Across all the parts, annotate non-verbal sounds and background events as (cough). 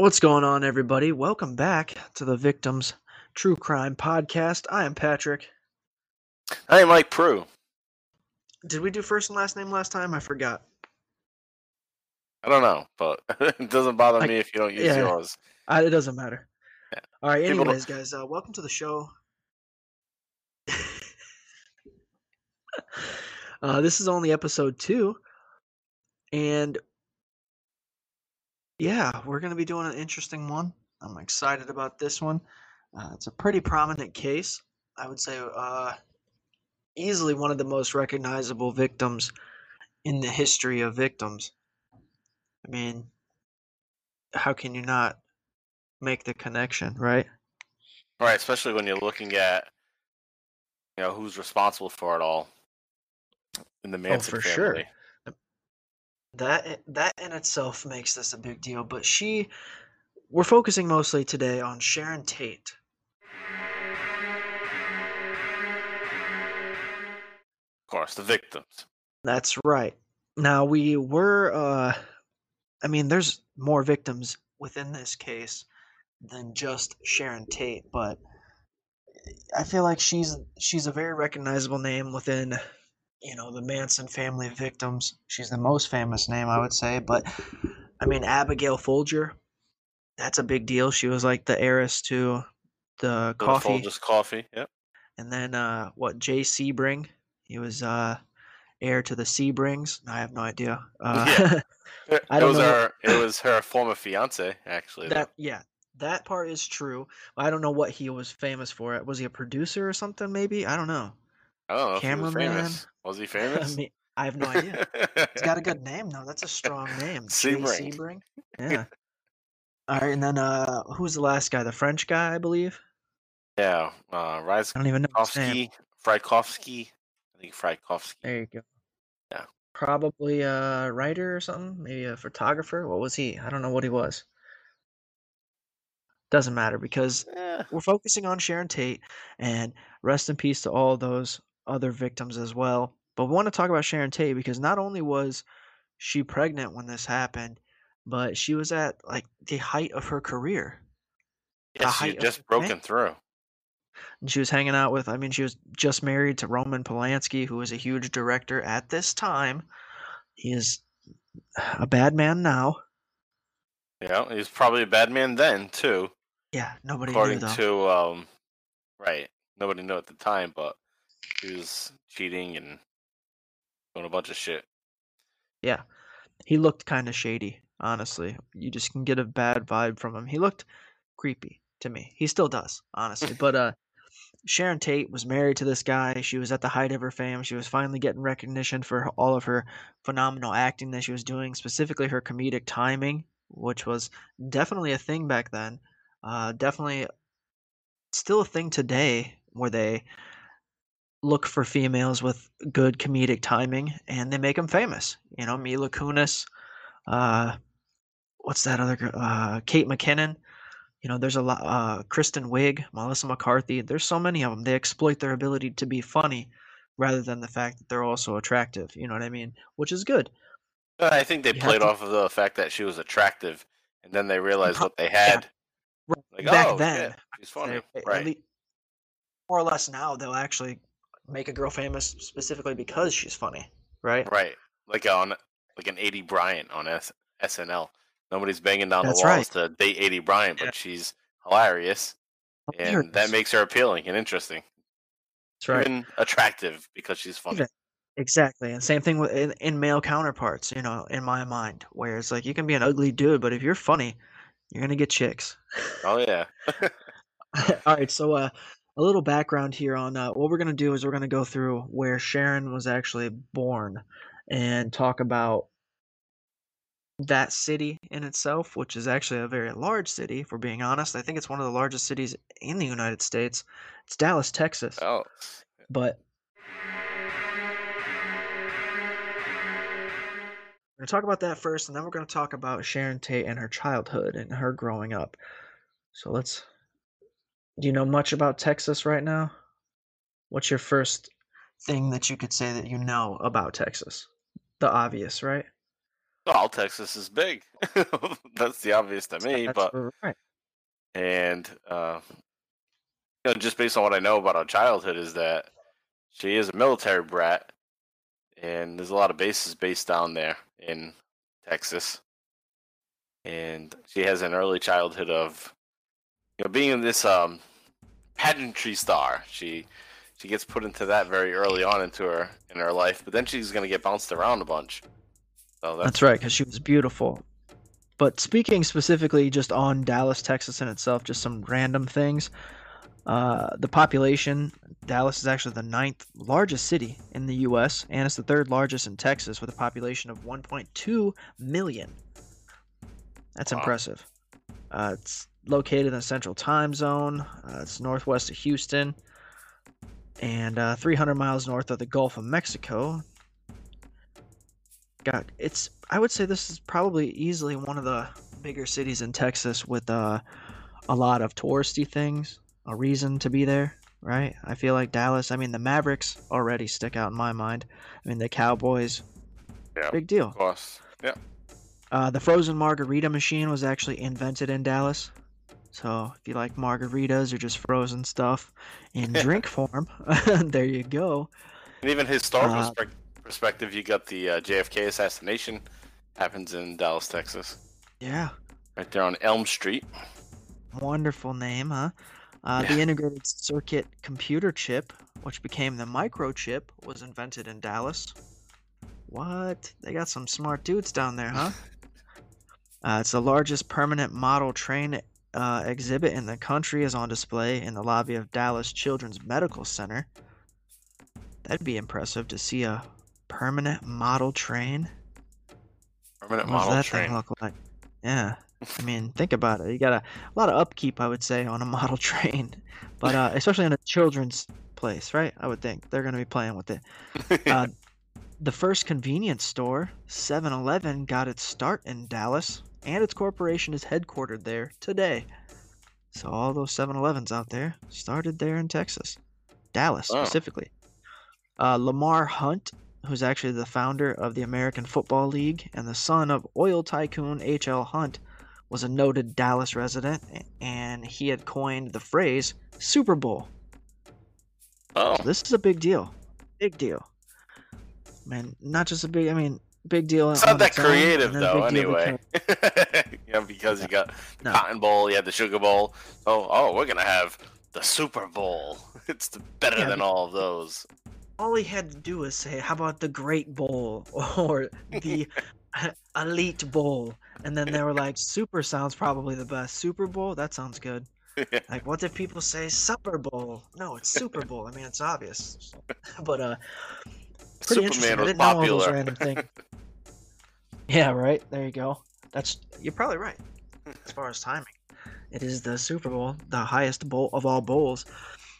What's going on, everybody? Welcome back to the Victims True Crime Podcast. I am Patrick. I am Mike Prue. Did we do first and last name last time? I forgot. I don't know, but (laughs) it doesn't bother I- me if you don't use yeah. yours. Uh, it doesn't matter. Yeah. All right. People don't- Anyways, guys, uh, welcome to the show. (laughs) uh, this is only episode two, and yeah, we're gonna be doing an interesting one. I'm excited about this one. Uh, it's a pretty prominent case. I would say uh, easily one of the most recognizable victims in the history of victims. I mean, how can you not make the connection, right? Right, especially when you're looking at you know who's responsible for it all in the Manson Oh, for sure. That that in itself makes this a big deal, but she we're focusing mostly today on Sharon Tate. Of course, the victims. That's right. Now we were uh I mean there's more victims within this case than just Sharon Tate, but I feel like she's she's a very recognizable name within you know the Manson family victims. She's the most famous name I would say, but I mean Abigail Folger, that's a big deal. She was like the heiress to the coffee Folgers coffee. Yep. and then uh what Jay Sebring, he was uh heir to the Sebrings. I have no idea. Uh, (laughs) It, (laughs) I don't was know her. It was her former fiance, actually. though. that yeah, that part is true. I don't know what he was famous for. Was he a producer or something? Maybe I don't know. Know if he was cameraman. famous. Was he (laughs) I famous? mean, I have no idea. He's got a good name though. That's a strong name. (laughs) Sebring. Sebring. (laughs) Yeah. All right, and then uh, who's the last guy? The French guy, I believe. yeah, uh, I don't even know name. Frykowski. I think Frykowski. There you go. Yeah. Probably a writer or something. Maybe a photographer. What was he? I don't know what he was. Doesn't matter because Eh, we're focusing on Sharon Tate and rest in peace to all those other victims as well. But we want to talk about Sharon Tate because not only was she pregnant when this happened, but she was at like the height of her career. yes, she had just broken fame. through. And she was hanging out with, I mean, she was just married to Roman Polanski, who was a huge director at this time. He is a bad man now. Yeah, he was probably a bad man then too. Yeah, nobody according knew though. to um right nobody knew at the time but he was cheating and doing a bunch of shit Yeah, he looked kind of shady, honestly. You just can get a bad vibe from him. He looked creepy to me. He still does, honestly. but uh Sharon Tate was married to this guy. She was at the height of her fame. She was finally getting recognition for all of her phenomenal acting that she was doing, specifically her comedic timing, which was definitely a thing back then. Uh definitely still a thing today where they look for females with good comedic timing and they make them famous. You know, Mila Kunis, uh, what's that other girl? Uh, Kate McKinnon. You know, there's a lot. Uh, Kristen Wiig, Melissa McCarthy. There's so many of them. They exploit their ability to be funny rather than the fact that they're also attractive. You know what I mean? Which is good. I think they You played to- off of the fact that she was attractive and then they realized what they had Right, like Back oh then, shit, she's funny They- right more or less now, they'll actually make a girl famous specifically because she's funny, right? right like on like an Aidy Bryant on S- snl nobody's banging down That's the walls right. to date Aidy Bryant but Yeah. she's hilarious and that makes her appealing and interesting That's right. even attractive because she's funny Even- Exactly, and same thing with in, in male counterparts. You know, in my mind, where it's like you can be an ugly dude, but if you're funny, you're gonna get chicks. oh yeah (laughs) All right, so uh, a little background here on uh, what we're gonna do is we're gonna go through where Sharon was actually born, and talk about that city in itself, which is actually a very large city. If we're being honest, I think it's one of the largest cities in the United States. It's Dallas, Texas. oh But we're going to talk about that first, and then we're going to talk about Sharon Tate and her childhood and her growing up. So let's. Do you know much about Texas right now? What's your first thing that you could say that you know about Texas? The obvious, right? all Texas is big. (laughs) That's the obvious to me, That's but right. and uh, you know, just based on what I know about her childhood, is that she is a military brat, and there's a lot of bases based down there in Texas, and she has an early childhood of you know being this um pageantry star. She she gets put into that very early on into her in her life, but then she's gonna get bounced around a bunch. So that's, That's right, because she was beautiful. But speaking specifically just on Dallas, Texas in itself, just some random things. Uh, the population, Dallas is actually the ninth largest city in the U.S., and it's the third largest in Texas with a population of 1.2 million. That's Wow. impressive. Uh, it's located in the central time zone. Uh, it's northwest of Houston and uh, 300 miles north of the Gulf of Mexico. God, it's I would say this is probably easily one of the bigger cities in Texas with uh, a lot of touristy things, a reason to be there, right? I feel like Dallas. I mean, the Mavericks already stick out in my mind. I mean, the Cowboys, Yeah. big deal. of course. Yeah. Uh, the frozen margarita machine was actually invented in Dallas. So if you like margaritas or just frozen stuff in drink form, (laughs) there you go. And even historical Uh, perspective, you got the uh, JFK assassination happens in Dallas, Texas, Yeah, right there on Elm Street. wonderful name, huh? Uh, The integrated circuit computer chip, which became the microchip, was invented in Dallas. What? They got some smart dudes down there, huh? (laughs) Uh, it's the largest permanent model train uh, exhibit in the country is on display in the lobby of Dallas Children's Medical Center. That'd be impressive to see a permanent model train. Permanent What does model that train. thing look like? Yeah. I mean, think about it. You got a, a lot of upkeep, I would say, on a (laughs) model train, but uh, especially in a children's place, right? I would think they're going to be playing with it. (laughs) Uh, the first convenience store, 7 Eleven, got its start in Dallas, and its corporation is headquartered there today. So, all those 7 Elevens out there started there in Texas, Dallas Oh. specifically. Uh, Lamar Hunt, who's actually the founder of the American Football League and the son of oil tycoon H.L. Hunt, was a noted Dallas resident, and he had coined the phrase Super Bowl. oh, So this is a big deal. Big deal. Man, not just a big, I mean, big deal. it's not that its creative though. Anyway, (laughs) because- you know, because you got No. Cotton Bowl, you had the Sugar Bowl. Oh, oh, we're gonna have the Super Bowl. (laughs) It's the, better Yeah, than all of those. all he had to do was say, "How about the Great Bowl (laughs) or the Elite Bowl?" And then they were like, "Super sounds probably the best. Super Bowl, that sounds good." Like, what if people say Supper Bowl? No, it's Super Bowl. I mean, it's obvious. But uh, pretty interesting. Superman I didn't know all those random things. Yeah, right. There you go. That's you're probably right. As far as timing, it is the Super Bowl, the highest bowl of all bowls.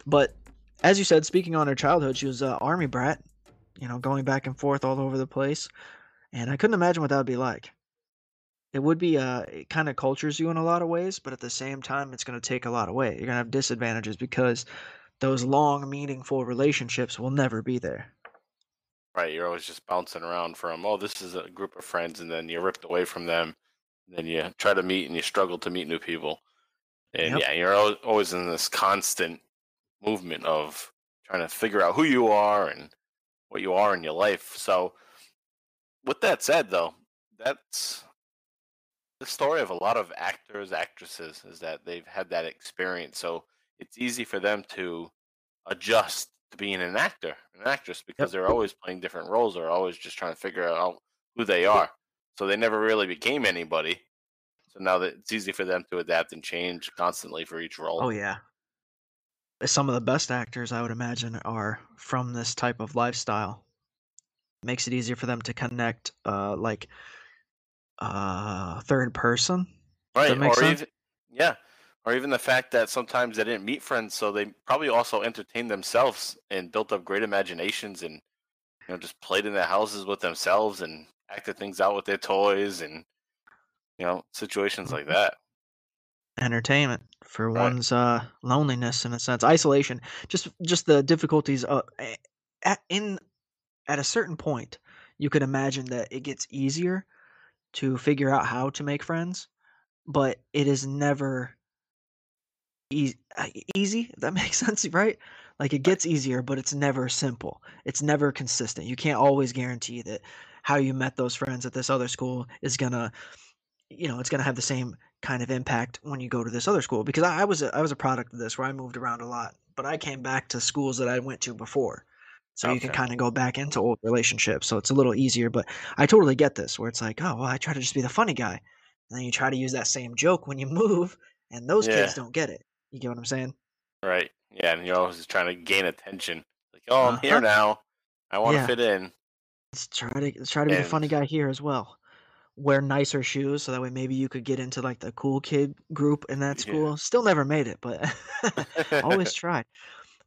But as you said, speaking on her childhood, she was an army brat. You know, going back and forth all over the place, and I couldn't imagine what that would be like. It would be uh, it kind of cultures you in a lot of ways, but at the same time, it's going to take a lot away. You're going to have disadvantages because those long, meaningful relationships will never be there. Right, you're always just bouncing around from, oh, this is a group of friends, and then you're ripped away from them. And then you try to meet and you struggle to meet new people. And Yep. yeah, you're always in this constant movement of trying to figure out who you are and what you are in your life. So, with that said, though, that's the story of a lot of actors, actresses, is that they've had that experience. So, it's easy for them to adjust to being an actor, an actress, because they're always playing different roles. They're always just trying to figure out who they are. So they never really became anybody. So now that it's easy for them to adapt and change constantly for each role. Oh yeah. Some of the best actors I would imagine are from this type of lifestyle. Makes it easier for them to connect uh like uh third person. right. or sense? even yeah. Or even the fact that sometimes they didn't meet friends, so they probably also entertained themselves and built up great imaginations and you know just played in their houses with themselves and acted things out with their toys and you know situations like Mhm. that. Entertainment for Right. one's uh loneliness in a sense, isolation, just just the difficulties uh at in at a certain point, you could imagine that it gets easier to figure out how to make friends, but it is never uh, easy, if that (laughs) makes sense, right? Like, it gets easier, but it's never simple. It's never consistent. You can't always guarantee that how you met those friends at this other school is gonna you know, it's gonna have the same kind of impact when you go to this other school, because I I was a I was a product of this where I moved around a lot, but I came back to schools that I went to before. So you can kinda go back into old relationships, so it's a little easier, but I totally get this where it's like, "Oh, well, I try to just be the funny guy." And then you try to use that same joke when you (laughs) move, and those kids don't get it. You get what I'm saying? Right. Yeah, and you're always trying to gain attention. Like, oh, I'm here Uh-huh. now. I want to Yeah. fit in. Let's try to let's try to be the funny guy here as well. Wear nicer shoes so that way maybe you could get into, like, the cool kid group in that Yeah. school. Still never made it, but (laughs) always (laughs) tried.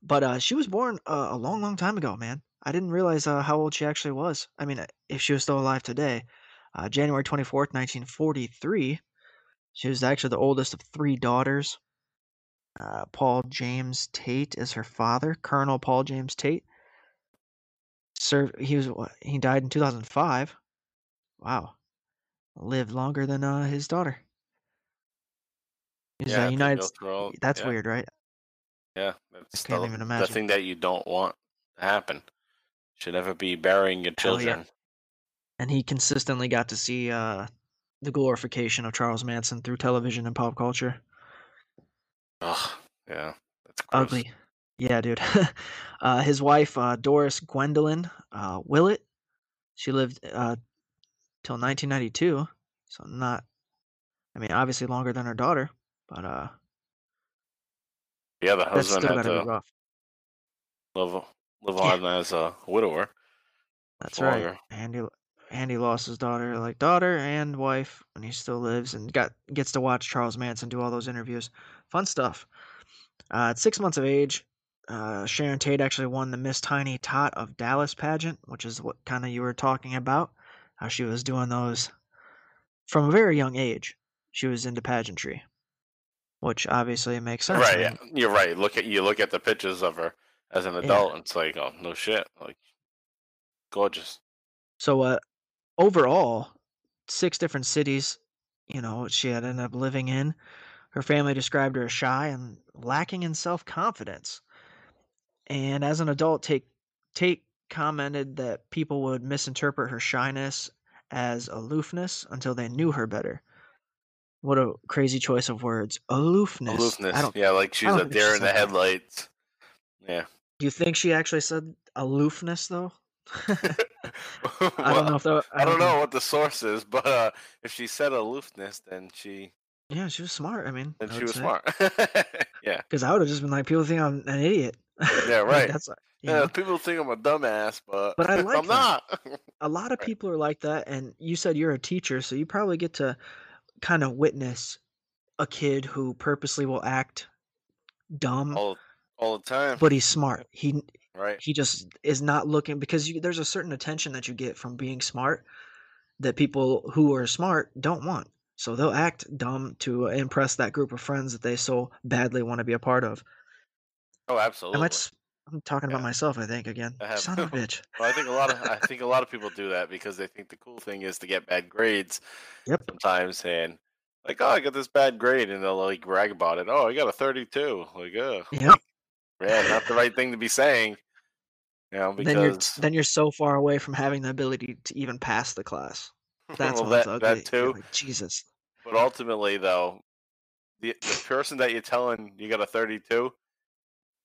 But, uh, she was born a a long, long time ago, man. I didn't realize, uh, how old she actually was. I mean, uh, if she was still alive today. Uh, January 24th, 1943. She was actually the oldest of 3 daughters. Uh, Paul James Tate is her father, Colonel Paul James Tate. Served he was he died in 2005. Wow. Lived longer than, uh, his daughter. He's Yeah, a I have to United go S through all that's yeah. weird, right? Yeah, I can't the even the thing that you don't want to happen. Should never be burying your Hell yeah. children. And he consistently got to see, uh, the glorification of Charles Manson through television and pop culture. Ugh, yeah, that's gross. Ugly. Yeah, dude. (laughs) uh, his wife, uh, Doris Gwendolyn, uh, Willett, she lived, uh, till 1992, so not I mean, obviously longer than her daughter, but, uh Yeah, the husband had to rough. live live Yeah. on as a widower That's for right. Andy Andy lost his daughter, like, daughter and wife, and he still lives and got gets to watch Charles Manson do all those interviews. Fun stuff. Uh, at 6 months of age, uh, Sharon Tate actually won the Miss Tiny Tot of Dallas pageant, which is what kinda you were talking about, how she was doing those from a very young age. She was into pageantry, which obviously makes sense. Right, yeah, you're right. Look at you look at the pictures of her as an Yeah. adult, and it's like, oh, no shit, like gorgeous. So, uh, overall, 6 different cities, you know, she had ended up living in. Her family described her as shy and lacking in self-confidence. And as an adult, Tate Tate commented that people would misinterpret her shyness as aloofness until they knew her better. What a crazy choice of words. Aloofness. I Aloofness, yeah, like she's don't she in the headlights. Yeah. Do you think she actually said aloofness, though? (laughs) (laughs) I don't know that I I don't don't know. know what the source is, but, uh, if she said aloofness, then she Yeah, she was smart, I mean, then I she was say. smart. (laughs) Yeah. 'Cause I would've just been like, people think I'm an idiot. Yeah, (laughs) right. that's, uh Yeah, know? people think I'm a dumbass, but But I (laughs) like I'm that. not. A lot of people are like that, and you said you're a teacher, so you probably get to kinda witness a kid who purposely will act dumb All all the time. but he's smart. He Right. he just is not looking because you there's a certain attention that you get from being smart that people who are smart don't want. So they'll act dumb to uh, impress that group of friends that they so badly wanna be a part of. Oh, Am I absolutely. s I'm talking about Yeah. myself, I think, again. I Son of a bitch. (laughs) Well, I think a lot of I think a lot of people do that because they think the cool thing is to get bad grades Yep. sometimes and like, "Oh, I got this bad grade," and they'll, like, brag about it. "Oh, I got a 32." Like, "Ugh." Yep. Yeah, not the right thing to be saying. You know, Then you're because then you're so far away from having the ability to even pass the class. (laughs) That's well, that ugly. that too. like, "Jesus." But ultimately, though, the the person that you're telling you got a 32,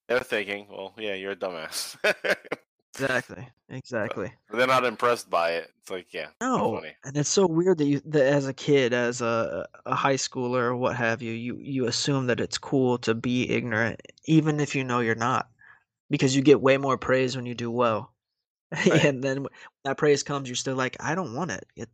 they're thinking, "Well, yeah, you're a dumbass." (laughs) Exactly, exactly. they're not impressed by it. It's like, yeah, No, funny. and it's so weird that you that as a kid, as a a high schooler or what have you, you you assume that it's cool to be ignorant, even if you know you're not, because you get way more praise when you do well. (laughs) Right. And then that praise comes, you're still like, "I don't want it. It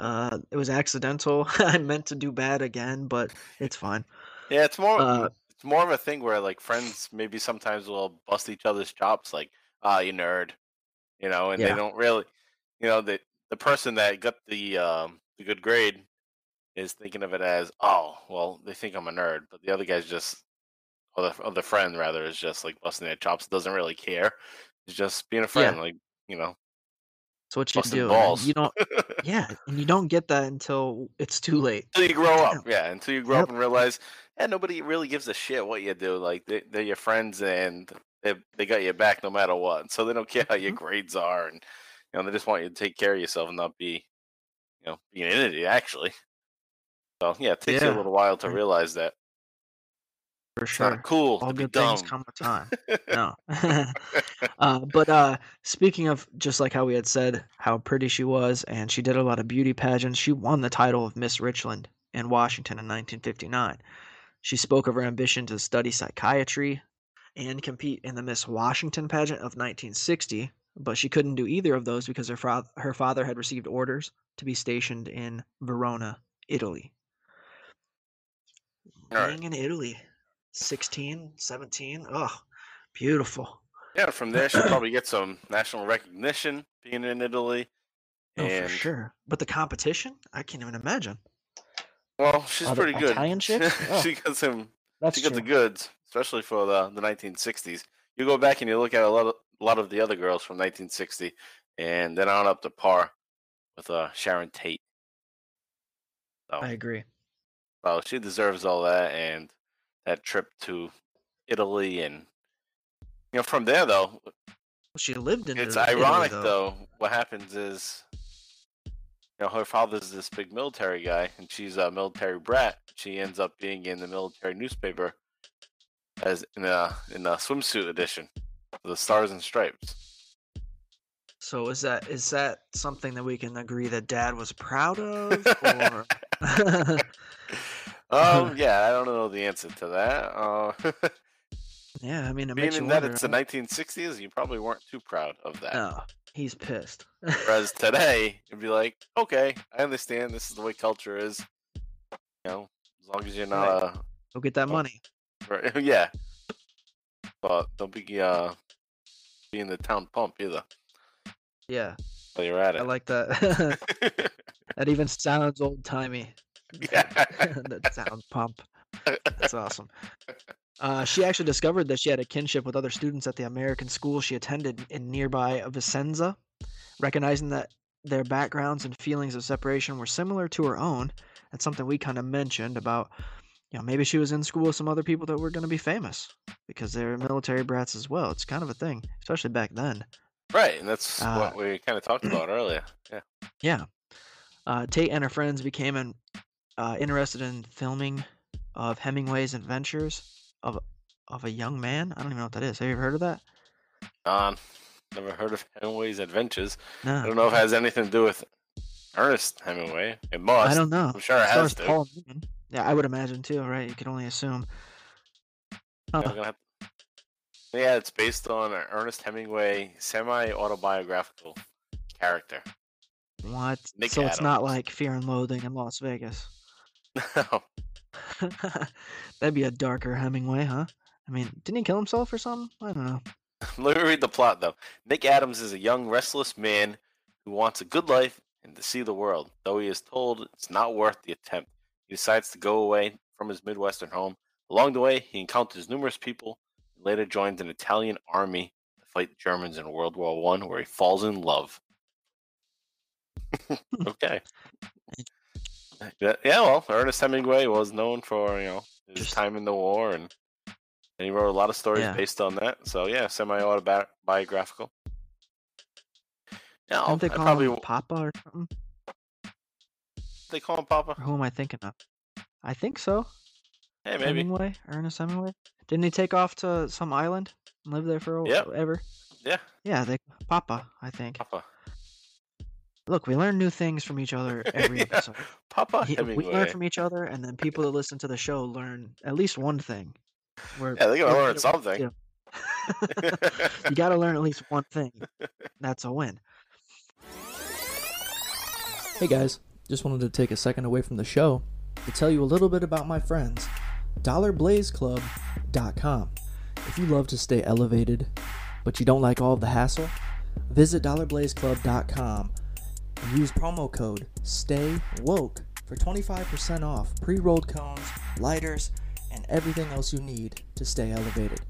uh, it was accidental. (laughs) I meant to do bad again, but it's fine." Yeah, it's more Uh it's more of a thing where, like, friends maybe sometimes will bust each other's chops like, "Ah, you nerd," you know, and they don't really you know, the the person that got the, um, the good grade is thinking of it as, "Oh, well, they think I'm a nerd," but the other guy's just or the or the friend rather is just, like, busting their chops, doesn't really care. He's just being a Yeah. friend, like, you know? That's what you Busting do. balls. You don't. (laughs) Yeah, and you don't get that until it's too late. until you grow up. Yeah, until you grow Yep. up and realize, yeah, nobody really gives a shit what you do. Like they, they're your friends and they they got your back no matter what. So they don't care how your Mhm. grades are, and you know they just want you to take care of yourself and not be, you know, be an idiot actually. So yeah, it takes you a little while to realize that For it's sure. cool All good dumb. things come with time. (laughs) No. (laughs) uh, but uh, speaking of just like how we had said how pretty she was, and she did a lot of beauty pageants, she won the title of Miss Richland in Washington in 1959. She spoke of her ambition to study psychiatry and compete in the Miss Washington pageant of 1960, but she couldn't do either of those because her, fa- her father had received orders to be stationed in Verona, Italy. All right. Being in Italy, 16, 17, oh, beautiful. Yeah, from there she'll probably get some national recognition being in Italy. Oh, for sure. But the competition, I can't even imagine. well, she's pretty good. Italian chicks? (laughs) Oh. she got some That's she got the goods, especially for the the 1960s. You go back and you look at a lot of a lot of the other girls from 1960, and then on up to par with uh, Sharon Tate. So, I agree. well, she deserves all that, and that trip to Italy, and you know, from there though, Well, she lived in it's Italy, ironic though. though. What happens is, you know, her father's this big military guy, and she's a military brat. She ends up being in the military newspaper as in a in a swimsuit edition, the Stars and Stripes. So is that is that something that we can agree that Dad was proud of, (laughs) or (laughs) (laughs) um, (laughs) yeah, I don't know the answer to that. Uh, (laughs) yeah? I mean, it being makes you that wonder. it's the huh? 1960s, you probably weren't too proud of that. No, he's pissed. Whereas (laughs) today, you'd be like, okay, I understand this is the way culture is. You know, as long as you're not a Go get that Oh. money. Right, yeah. But don't be uh be in the town pump either. Yeah, While you're at I like that. that even sounds old timey. Yeah. (laughs) that sound pump. That's awesome. Uh, she actually discovered that she had a kinship with other students at the American school she attended in nearby Vicenza, recognizing that their backgrounds and feelings of separation were similar to her own. That's something we kind of mentioned about, you know, maybe she was in school with some other people that were going to be famous because they're military brats as well. It's kind of a thing, especially back then. Right, and that's Uh, what we kind of talked (clears throat) about earlier. Yeah. Yeah. Uh, Tate and her friends became an, uh, interested in filming of Hemingway's adventures of of a young man. I don't even know what that is. Have you ever heard of that? Um, never heard of Hemingway's Adventures. No. I don't know if it has anything to do with Ernest Hemingway. It must. I don't know. I'm sure it has to. Paul Newman. Yeah, I would imagine too, right? You could only assume. Yeah, Huh. gonna have- yeah, it's based on an Ernest Hemingway semi-autobiographical character. What? Nick so it's not like Fear and Loathing in Las Vegas. No, (laughs) (laughs) That'd be a darker Hemingway, huh? I mean, didn't he kill himself or something? I don't know. Let me read the plot though. Nick Adams is a young, restless man who wants a good life and to see the world. Though he is told it's not worth the attempt, he decides to go away from his Midwestern home. Along the way, he encounters numerous people and later joins an Italian army to fight the Germans in World War One, where he falls in love. (laughs) okay. Yeah, yeah, well, Ernest Hemingway was known for you know his time in the war, and, and he wrote a lot of stories Yeah. based on that. So yeah, semi-autobiographical. Yeah, Don't they call probably him Papa or something? they call him Papa. Or who am I thinking of? I think so. Hey, maybe. Hemingway, Ernest Hemingway. Didn't he take off to some island and live there for Yep. ever? Yeah, Yeah, they Papa, I think. Papa. Look, we learn new things from each other (laughs) every Yeah, episode. Papa He- we learn from each other, and then people that listen to the show learn at least one thing. We're, Yeah, they're gonna learn good at something. (laughs) you got to learn at least one (laughs) thing. That's a win. Hey guys, just wanted to take a second away from the show to tell you a little bit about my friends, DollarBlazeClub.com. If you love to stay elevated, but you don't like all of the hassle, visit DollarBlazeClub.com and use promo code STAYWOKE for 25% off pre rolled cones, lighters, and everything else you need to stay elevated.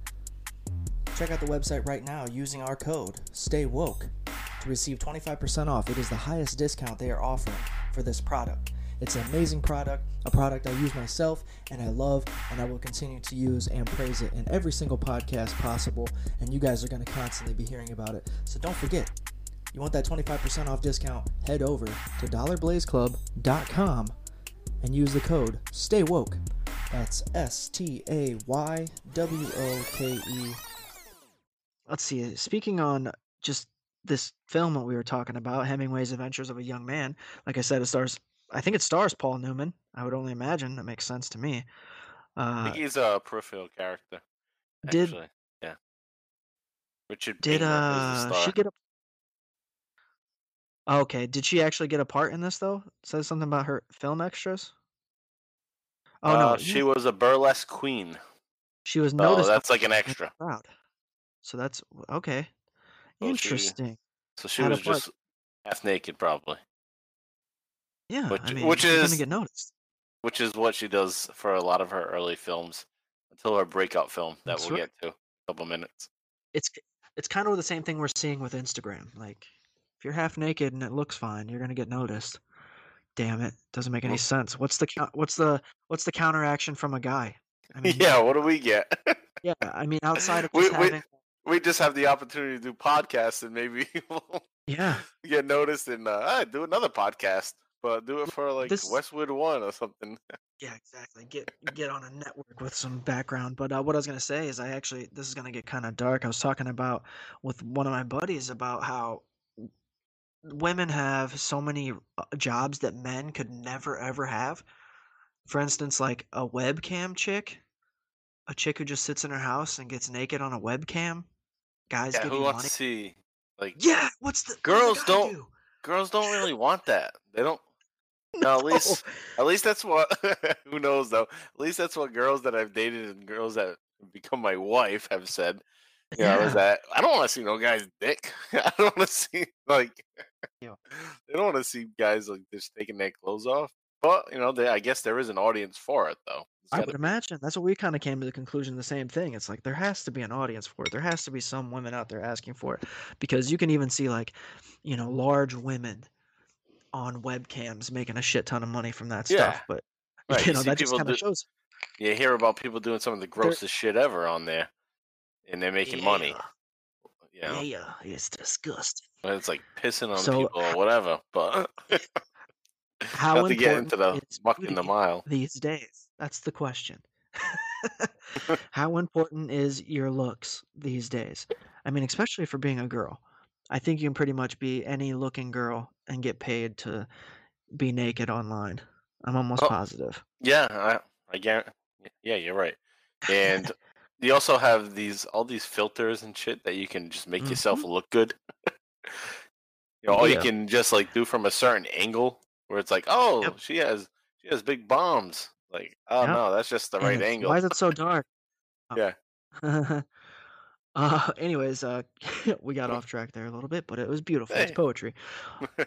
Check out the website right now using our code STAYWOKE to receive 25% off. It is the highest discount they are offering for this product. It's an amazing product, a product I use myself and I love, and I will continue to use and praise it in every single podcast possible. And you guys are going to constantly be hearing about it. So don't forget, you want that 25% off discount? Head over to dollarblazeclub.com and use the code Stay Woke. That's S T A Y W O K E. Let's see. Speaking on just this film that we were talking about, Hemingway's Adventures of a Young Man. Like I said, it stars. I think it stars Paul Newman. I would only imagine. That makes sense to me. I Uh, think he's a peripheral character. did Actually, yeah. Richard did Beymer is the uh star. she get a? Oh, Okay, did she actually get a part in this though? It says something about her film extras. Oh no, uh, she was a burlesque queen. she was So noticed that's like an extra. So that's okay. So she, Interesting. so she Had a was part. just half naked, probably. Yeah, Which, I mean, which she's gonna is get noticed. which is what she does for a lot of her early films until her breakout film that That's we'll right. get to in a couple minutes. It's it's kind of the same thing we're seeing with Instagram. Like, if you're half naked and it looks fine, you're gonna get noticed. Damn it, doesn't make any sense. What's the what's the what's the counteraction from a guy? I (laughs) mean, yeah, what do we get? (laughs) yeah, I mean, outside of we, just we having, we just have the opportunity to do podcasts and maybe (laughs) we'll yeah, get noticed and uh, do another podcast, but do it for like this, Westwood One or something. yeah, exactly. Get get on a network with some background. But uh, what I was gonna say is, I actually this is gonna get kind of dark. I was talking about with one of my buddies about how women have so many uh, jobs that men could never ever have. For instance, like a webcam chick, a chick who just sits in her house and gets naked on a webcam. Guys Yeah, who wants money. to see like Yeah, what's the what girls guy don't do? girls don't (laughs) really want that. They don't (laughs) no, at least at least that's what (laughs) who knows though. At least that's what girls that I've dated and girls that become my wife have said. You know, is Yeah. that I don't want to see no guy's dick. (laughs) I don't want to see like Yeah. (laughs) they don't want to see guys like just taking their clothes off. But you know, they, I guess there is an audience for it though. There's I would be. imagine that's what we kind of came to the conclusion. The same thing. It's like there has to be an audience for it. There has to be some women out there asking for it, because you can even see like, you know, large women on webcams making a shit ton of money from that Yeah, stuff. But (laughs) right. you You know, see that just kind of shows You hear about people doing some of the grossest shit ever on there, and they're making money. Yeah, You know, yeah, it's disgusting. But it's like pissing on So, people or whatever. But (laughs) how not to get into important the is muck in the mile. these days? That's the question. (laughs) (laughs) How important is your looks these days? I mean, especially for being a girl. I think you can pretty much be any looking girl and get paid to be naked online. I'm almost Oh, positive. yeah, I, I guarantee. Yeah, you're right. And you also have these all these filters and shit that you can just make yourself hmm look good. (laughs) You know, all you can just like do from a certain angle where it's like, oh, Yep. she has she has big bombs. Like, oh Yep. no, that's just the right it's, why angle. is it so dark? (laughs) Oh. Yeah. (laughs) uh, anyways, uh, we got off track there a little bit, but it was beautiful. It's poetry.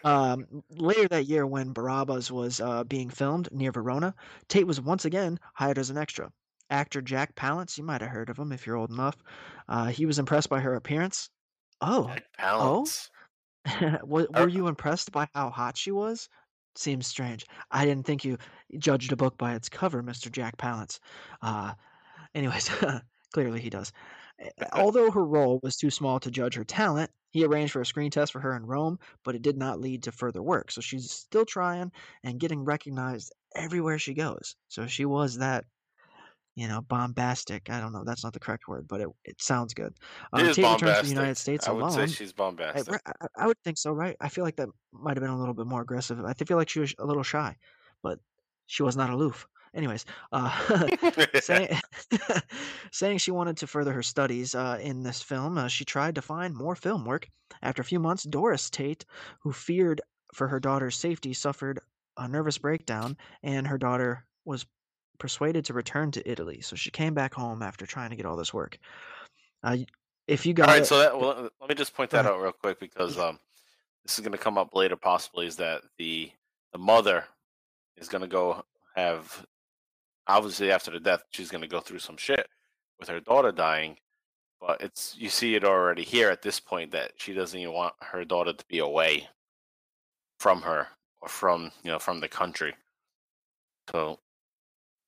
Um, later that year, when Barabbas was uh, being filmed near Verona, Tate was once again hired as an extra. Actor Jack Palance, you might have heard of him if you're old enough. Uh, he was impressed by her appearance. Oh, Jack oh, Palance. (laughs) I- were you impressed by how hot she was? Seems strange. I didn't think you judged a book by its cover, Mr. Jack Palance. Uh, anyways, (laughs) clearly he does. Eh, Although her role was too small to judge her talent, he arranged for a screen test for her in Rome, but it did not lead to further work. So she's still trying and getting recognized everywhere she goes. So she was that, you know, bombastic. I don't know. That's not the correct word, but it, it sounds good. Is Tate returns to the United. States I would say she's bombastic. ri- I I would think so, right? I feel like that might have been a little bit more aggressive. I feel like she was a little shy, but she was not aloof. Anyways, uh, (laughs) saying (laughs) (laughs) saying she wanted to further her studies uh, in this film, uh, she tried to find more film work. After a few months, Doris Tate, who feared for her daughter's safety, suffered a nervous breakdown, and her daughter was persuaded to return to Italy. So she came back home after trying to get all this work. Uh, if you All got right, it, so that well, let me just point that out real quick because um, this is going to come up later. Possibly is that the the mother is going to go have obviously after the death she's going to go through some shit with her daughter dying, but it's you see it already here at this point that she doesn't even want her daughter to be away from her or from you know from the country. So,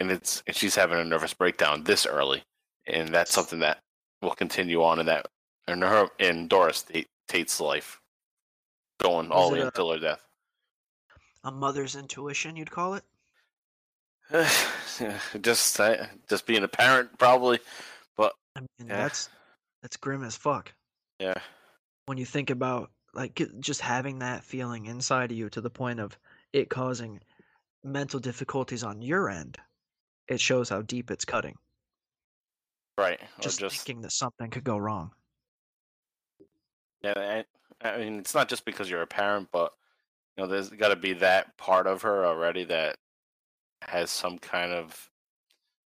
and it's and she's having a nervous breakdown this early, and that's something that will continue on in that in her in Doris Tate's life, going all the way until her death. A mother's intuition, you'd call it. (sighs) just just being a parent, probably. I mean, Yeah. that's that's grim as fuck. Yeah, when you think about like just having that feeling inside of you to the point of it causing mental difficulties on your end it shows how deep it's cutting right. Just, just thinking that something could go wrong Yeah, I, I mean, it's not just because you're a parent, but you know, there's got to be that part of her already that has some kind of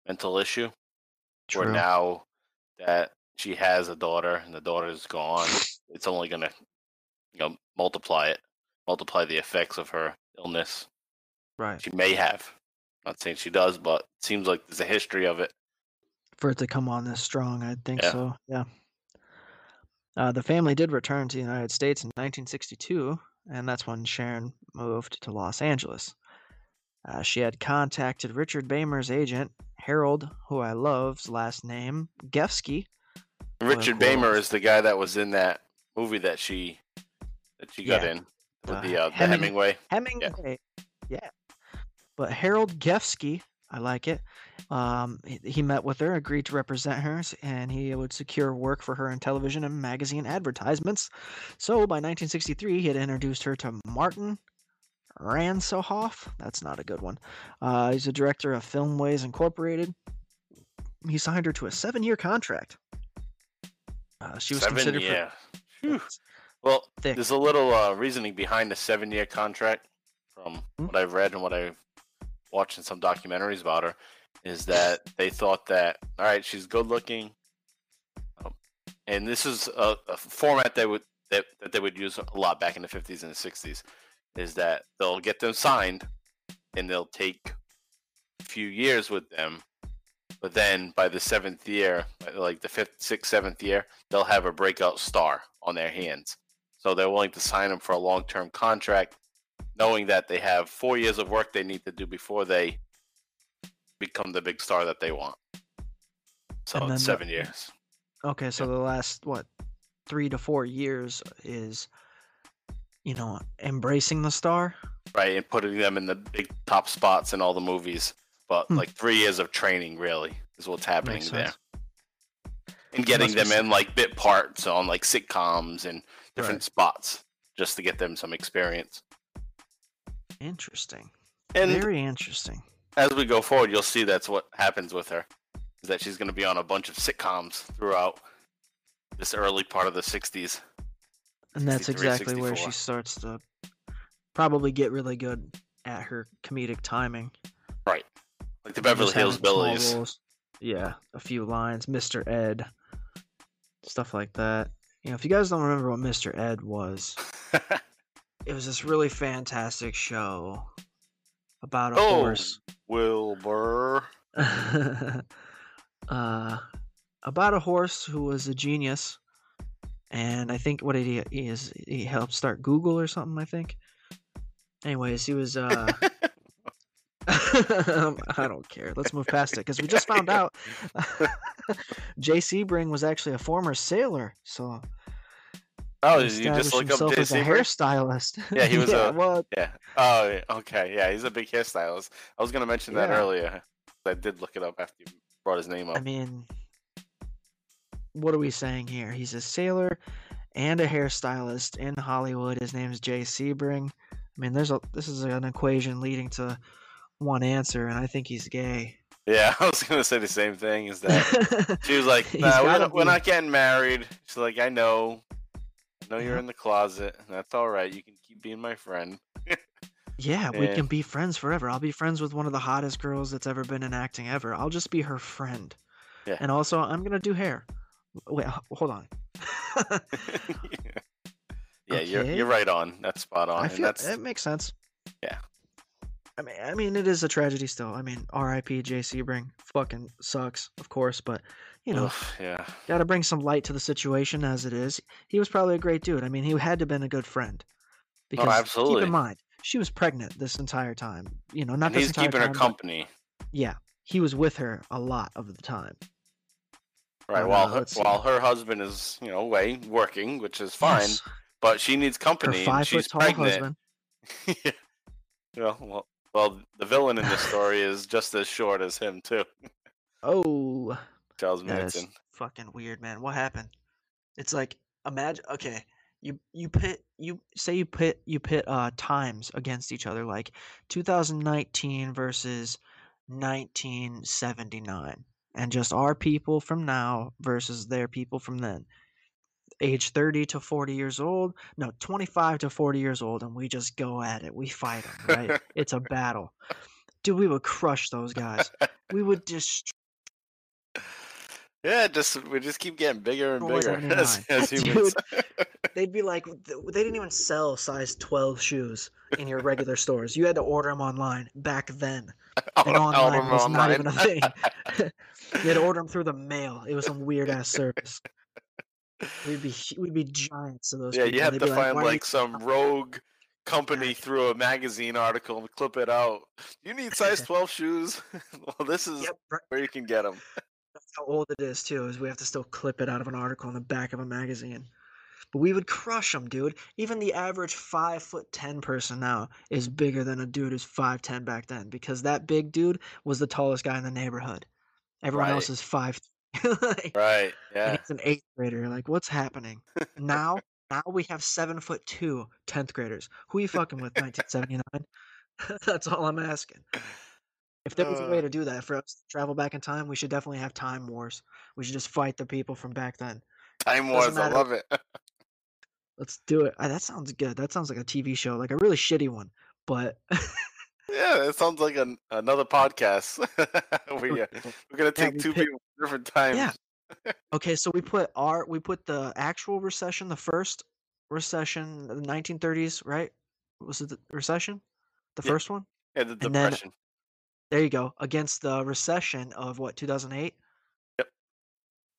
mental issue. True. Where now that she has a daughter and the daughter is gone, it's only gonna, you know, multiply it, multiply the effects of her illness. right She may have. Not saying she does, but it seems like there's a history of it. for it to come on this strong i think Yeah. so yeah uh, the family did return to the united states in 1962 and that's when sharon moved to los angeles uh, she had contacted richard Beymer's agent harold who i love's last name gefsky Richard. Bamer is the guy that was in that movie that she that she got Yeah, in with uh, the uh, the Heming- Hemingway. Hemingway. Yeah. But Harold Gefsky, I like it. Um, he, he met with her, agreed to represent her, and he would secure work for her in television and magazine advertisements. So by 1963, he had introduced her to Martin Ransohoff. That's not a good one. Uh, he's a director of Filmways Incorporated. He signed her to a seven-year contract. Uh, she was Seven, considered for yeah. Phew. Well, thick. there's a little uh, reasoning behind the seven-year contract from Hmm? what I've read and what I've watched in some documentaries about her. Is that they thought that all right, she's good-looking, um, and this is a, a format that would that, that they would use a lot back in the 50s and the 60s. Is that they'll get them signed, and they'll take a few years with them, but then by the seventh year, like the fifth, sixth, seventh year, they'll have a breakout star on their hands. So they're willing to sign them for a long term contract, knowing that they have four years of work they need to do before they become the big star that they want. So it's the- seven years. Okay, so the last what three to four years is, you know, embracing the star. Right, and putting them in the big top spots in all the movies. But Hmm. like three years of training really is what's happening there. And getting them in like bit parts on like sitcoms and different Right. spots just to get them some experience. Interesting. And Very interesting. as we go forward, you'll see that's what happens with her. Is that she's going to be on a bunch of sitcoms throughout this early part of the 60s. And that's 63, exactly where she starts to probably get really good at her comedic timing. Right. Like the Beverly Hills Billies. Yeah, a few lines. Mr. Ed. Stuff like that. You know, if you guys don't remember what Mr. Ed was, (laughs) it was this really fantastic show about a Oh. horse. Wilbur. (laughs) uh, about a horse who was a genius, and I think what did he, he is he helped start Google or something. I think. Anyways, he was. Uh, (laughs) (laughs) I don't care. Let's move past it because we just found out Jay Sebring was actually a former sailor, so Oh, he you just look up Jay as a hairstylist. (laughs) Yeah, he was yeah, a- well, Yeah. Oh, okay. Yeah, he's a big hairstylist. I was going to mention that Yeah. earlier. I did look it up after you brought his name up. I mean, what are we saying here? He's a sailor and a hairstylist in Hollywood. His name's Jay Sebring. I mean, there's a this is an equation leading to one answer, and I think he's gay. yeah, (laughs) I was going to say the same thing. Is that (laughs) she was like, nah, we're not, we're not getting married. She's like, I know. Know you're in the closet. That's all right. You can keep being my friend. Yeah, we Yeah. can be friends forever. I'll be friends with one of the hottest girls that's ever been in acting ever. I'll just be her friend. Yeah. And also, I'm gonna do hair. Wait, hold on. (laughs) (laughs) yeah, you're you're right on. That's spot on. I feel that's it makes sense. Yeah. I mean, I mean, it is a tragedy still. I mean, R.I.P. Jay Sebring. Fucking sucks, of course, but you know, Ugh, yeah. got to bring some light to the situation as it is. He was probably a great dude. I mean, he had to have been a good friend. Because keep absolutely. in mind, she was pregnant this entire time. You know, not And this he's entire keeping her time, but- company. yeah, he was with her a lot of the time. Right. While uh, her, while her husband is, you know, away working, which is fine, Yes, but she needs her company. and five she's foot tall pregnant. husband. (laughs) yeah. Well, well, well, the villain in this story is just as short as him too, (laughs) Oh, Charles that Manson. fucking weird, man. What happened? It's like imagine. Okay, you you pit you say you pit you pit uh times against each other, like 2019 versus 1979, and just our people from now versus their people from then. Age 30 to 40 years old, no, 25 to 40 years old, and we just go at it. We fight them, right? (laughs) it's a battle. Dude, we would crush those guys. We would just Yeah, just we just keep getting bigger and bigger as, 79. as (laughs) Dude. they'd be like they didn't even sell size 12 shoes in your regular (laughs) stores you had to order them online back then (laughs) and online was not even a thing you had to order them through the mail it was some weird ass service we'd be we'd be giants of those yeah, people. you have They'd to find "Why are like, some rogue company through a magazine article and clip it out. You need size 12 shoes? well, this is Yep, where you can get them. How old it is too. Is we have to still clip it out of an article in the back of a magazine. But we would crush them, dude. Even the average five foot ten person now is bigger than a dude who's five ten back then because that big dude was the tallest guy in the neighborhood. Everyone else is five. (laughs) like, Right. and Yeah. he's an eighth grader. Like, what's happening now? Now we have seven foot two 10th graders. Who are you fucking with? 1979. (laughs) That's all I'm asking. If there was a way Uh. to do that for us to travel back in time, we should definitely have time wars. We should just fight the people from back then. Time doesn't Wars. I matter. love it. (laughs) Let's do it. Ah, that sounds good. That sounds like a TV show, like a really shitty one. But yeah, it sounds like an, another podcast. (laughs) we, uh, (laughs) we're going to Yeah, take we two pick- people at different times. okay, so we put our we put the actual recession, the first recession, the 1930s, right? Was it the recession? The Yeah. first one? Yeah, the And then- depression. There you go. Against the recession of what 2008. Yep.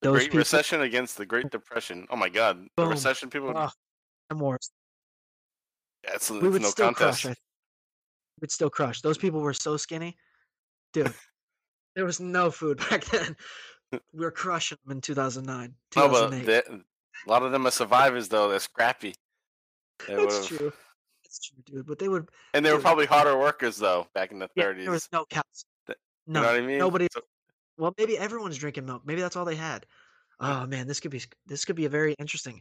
The Those Great people. Recession against the Great Depression. Oh my God. The recession people. Ah, time wars. yeah, it's, we it's would no still contest. crush. We'd still crush. Those people were so skinny, dude. there was no food (laughs) back then. (laughs) We were crushing them in 2009, No, but 2008. they- a lot of them are survivors, though. They're scrappy. They That's true. That's true, dude. But they would. And they were probably (laughs) harder workers, though, back in the Yeah, 30s. there was no cows. No, you know what I mean? nobody. So- Well, maybe everyone's drinking milk. Maybe that's all they had. Oh man, this could be this could be a very interesting.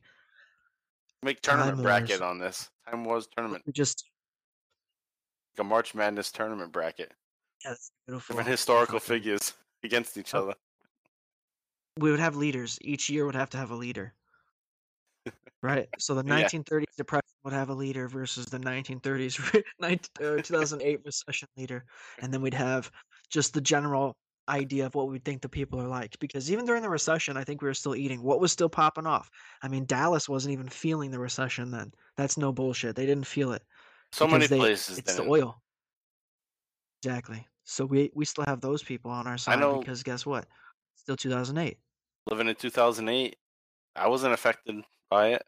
make Time tournament bracket Wars. on this. Time Wars tournament. Just Like a March Madness tournament bracket. yeah, that's beautiful. Different historical figures (laughs) against each Oh. other. we would have leaders. Each year would have to have a leader. Right? So the Yeah. 1930s depression would have a leader versus the 1930s re- (laughs) 19 uh, 2008 recession leader. And then we'd have just the general idea of what we think the people are like because even during the recession I think we were still eating. What was still popping off? I mean Dallas wasn't even feeling the recession then. That's no bullshit. They didn't feel it. So many they- places. It's the oil. Exactly. So we we still have those people on our side know- because guess what? Still 2008. Living in 2008, I wasn't affected by it.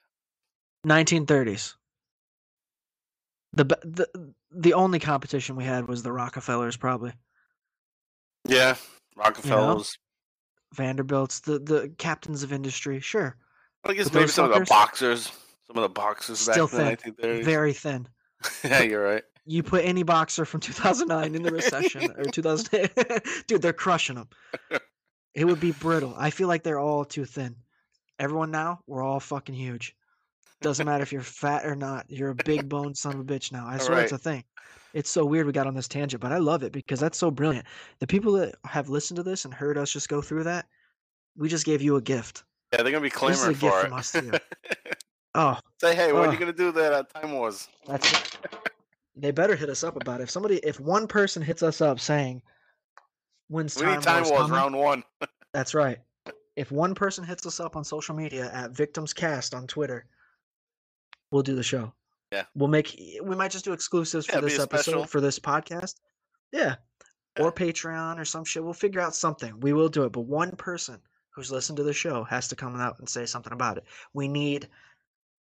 1930s. The the the only competition we had was the Rockefellers, probably Yeah, Rockefellers. Vanderbilts, the the captains of industry. Sure, I guess But maybe some of the boxers. Some of the boxers Still back in the 1930s. very thin. (laughs) yeah, you're right. You put any boxer from 2009 in the recession or (laughs) 2000, (laughs) dude, they're crushing them. It would be brittle. I feel like they're all too thin. Everyone now, we're all fucking huge. Doesn't matter if (laughs) you're fat or not. You're a big boned son of a bitch now. I swear it's a thing. It's so weird we got on this tangent, but I love it because that's so brilliant. The people that have listened to this and heard us just go through that, we just gave you a gift. Yeah, they're gonna be This is a clamoring gift for from it. us to you. (laughs) Oh, Say, hey, when are you oh. gonna do that at Time Wars? that's it. (laughs) They better hit us up about it. If somebody, if one person hits us up saying, "When's We time, need Time Wars Wars coming?" round one. That's right. If one person hits us up on social media at Victims Cast on Twitter, we'll do the show. Yeah. We'll make we might just do exclusives Yeah, for this a special. episode for this podcast. Yeah. Yeah. Or Patreon or some shit. We'll figure out something. We will do it. But one person who's listened to the show has to come out and say something about it. We need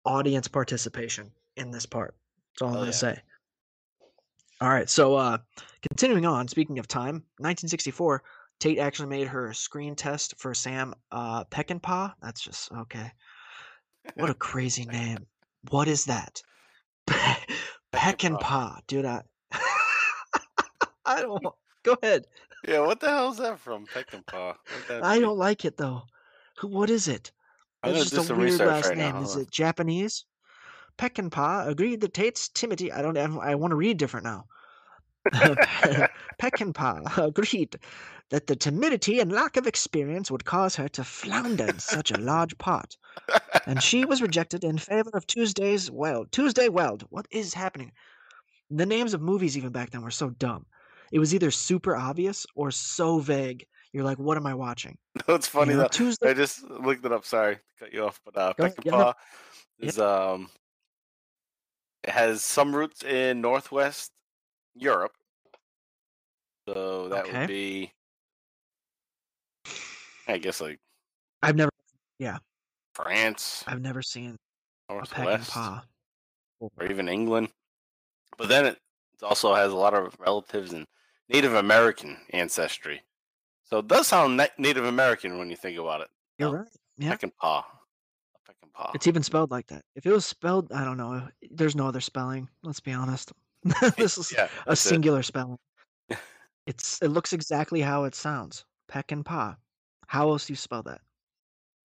audience participation in this part. That's all I'm Oh, gonna yeah. say. All right. So uh continuing on, speaking of time, 1964, Tate actually made her screen test for Sam uh Peckinpah. That's just okay. What a crazy name. What is that? Peckinpah, dude. I, (laughs) I don't. Go ahead. Yeah, what the hell is that from? Peckinpah. That I don't like it though. Who? What is it? It's just a weird last right name. Is it Japanese? Peckinpah agreed that Tate's timidity. I don't. I want to read different now. (laughs) Peckinpah (laughs) agreed that the timidity and lack of experience would cause her to flounder in such a large part, and she was rejected in favor of Tuesday's Weld. Tuesday Weld. What is happening? The names of movies even back then were so dumb. It was either super obvious or so vague. You're like, what am I watching? (laughs) No, it's You funny know, though. Tuesday. I just looked it up. Sorry to cut you off, but uh, Go ahead. Yeah, no. Peckinpah is um, it has some roots in Northwest Europe, so that Okay. would be, I guess, like I've never, yeah, France, I've never seen a Northwest, Peckinpah. or even England. But then it also has a lot of relatives in Native American ancestry, so it does sound Native American when you think about it. You're No. right. Yeah. Peckinpah, Peckinpah. It's even spelled like that. If it was spelled, I don't know. There's no other spelling. Let's be honest. (laughs) this is yeah, a that's it. singular spelling. (laughs) It's it looks exactly how it sounds. Peck and pa. How else do you spell that?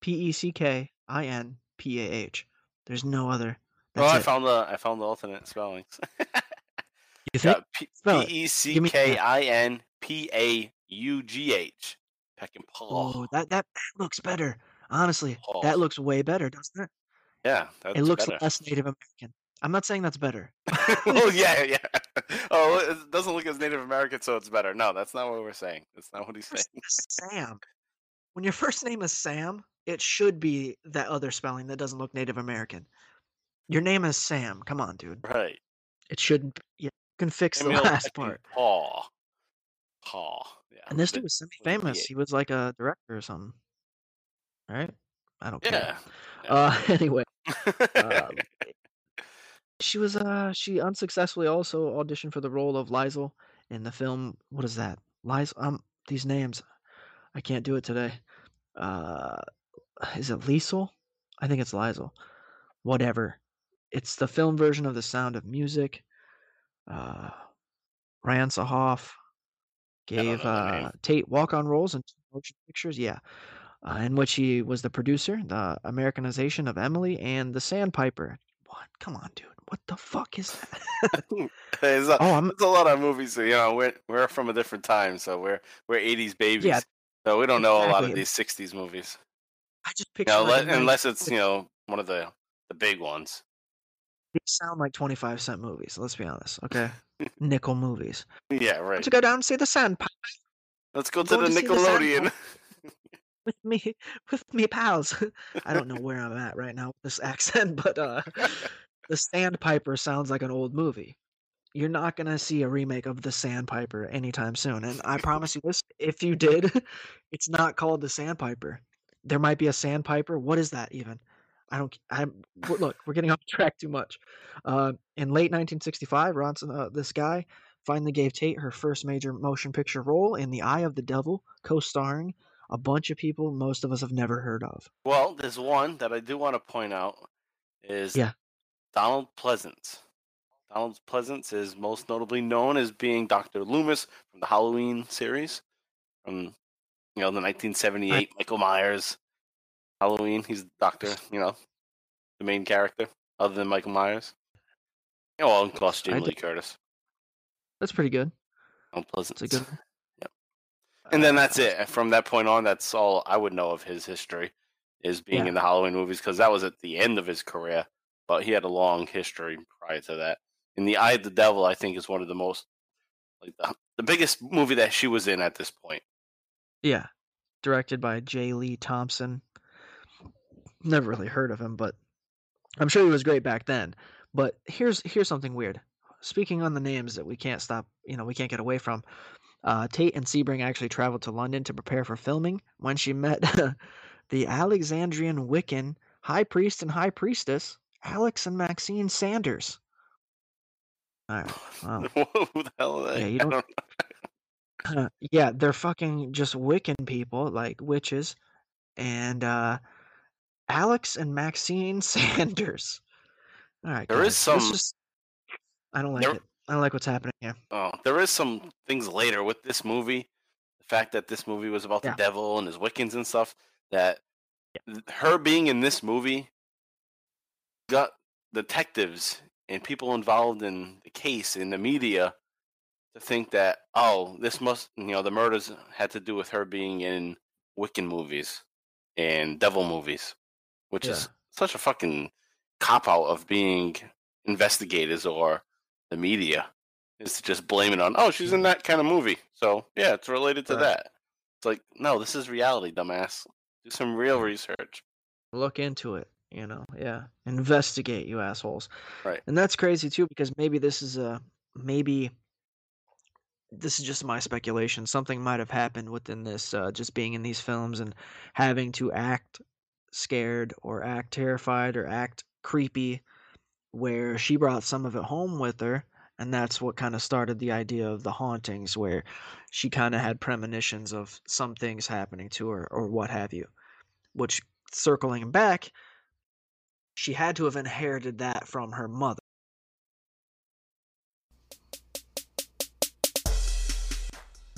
P E C K I N P A H. There's no other. Oh, That's I it. found the I found the alternate spellings. (laughs) You think? P Spell it. P E C K I N P A U G H. Peckinpah. Oh, that, that that looks better. Honestly, that looks way better, doesn't it? yeah, that's It looks better. less Native American. I'm not saying that's better. (laughs) oh yeah, yeah. (laughs) Oh, it doesn't look as Native American, so it's better. No, that's not what we're saying. That's not what he's First saying. name is Sam. When your first name is Sam, it should be that other spelling that doesn't look Native American. Your name is Sam. Come on, dude. Right. It shouldn't. be- You can fix the (laughs) last part. Peckinpah. Paul. Yeah. And this dude was semi-famous. He was like a director or something, right? I don't care. Yeah. Uh, anyway, um, she was uh she unsuccessfully also auditioned for the role of Liesel in the film. What is that? Liesel. Um, these names, I can't do it today. Uh, is it Liesel? I think it's Liesel. Whatever. It's the film version of The Sound of Music. Uh, Ransohoff gave know the name. uh, Tate walk-on roles in two motion pictures. Yeah, uh, in which he was the producer, the Americanization of Emily, and The Sandpiper. What? Come on, dude. What the fuck is that? (laughs) There's a, oh, I'm there's a lot of movies. You know, we're we're from a different time, so we're we're '80s babies. Yeah, so we don't know a lot of these '60s movies. I just You picture know, like unless it's (laughs) you know one of the the big ones. they sound like 25 cent movies. Let's be honest. Okay, (laughs) nickel movies. Yeah, right. don't go down and see the Sandpiper Let's go to the to the Nickelodeon. With me, with me pals? (laughs) I don't know where I'm at right now with this (laughs) accent, but uh, (laughs) the Sandpiper sounds like an old movie. You're not gonna see a remake of the Sandpiper anytime soon, and I promise you this: if you did, it's not called the Sandpiper. There might be a Sandpiper. What is that even? I don't. I'm look. We're getting off track too much. Uh, in late 1965, Ronson, uh, this guy, finally gave Tate her first major motion picture role in *The Eye of the Devil*, co-starring a bunch of people most of us have never heard of. well, there's one that I do want to point out is Yeah. Donald Pleasence. Donald Pleasence is most notably known as being Dr. Loomis from the Halloween series, from you know the 1978 Michael Myers Halloween. He's the Doctor, (laughs) you know, the main character other than Michael Myers. Yeah, well, and plus Jamie Lee Curtis. That's pretty good. Donald Pleasence. It's a good. And then Uh, that's it. From that point on, that's all I would know of his history is being Yeah. in the Halloween movies because that was at the end of his career. But he had a long history prior to that. In the Eye of the Devil, I think is one of the most like the, the biggest movie that she was in at this point. Yeah, directed by J. Lee Thompson. Never really heard of him, but I'm sure he was great back then. But here's here's something weird. Speaking on the names that we can't stop, you know, we can't get away from. Uh, Tate and Sebring actually traveled to London to prepare for filming when she met (laughs) the Alexandrian Wiccan high priest and high priestess, Alex and Maxine Sanders. All right. Wow. (laughs) Who the hell are they? Yeah, (laughs) don't- know. yeah, they're fucking just Wiccan people, like witches, and uh, Alex and Maxine Sanders. All right, There is guys, let's some- Just... I don't like there- it. I don't like what's happening here. Oh, there is some things later with this movie. The fact that this movie was about Yeah. the devil and his Wiccans and stuff. That th- her being in this movie got detectives and people involved in the case in the media to think that oh, this must you know the murders had to do with her being in Wiccan movies and devil movies, which is such a fucking cop out of being investigators or the media is to just blame it on oh she's in that kind of movie so yeah it's related to Right. that it's like no this is reality dumbass do some real research Look into it. You know, yeah. Investigate, you assholes. Right. And that's crazy too, because maybe this is a maybe this is just my speculation. Something might have happened within this, uh, just being in these films and having to act scared or act terrified or act creepy, where she brought some of it home with her. And that's what kind of started the idea of the hauntings, where she kind of had premonitions of some things happening to her or what have you. Which, circling back, she had to have inherited that from her mother.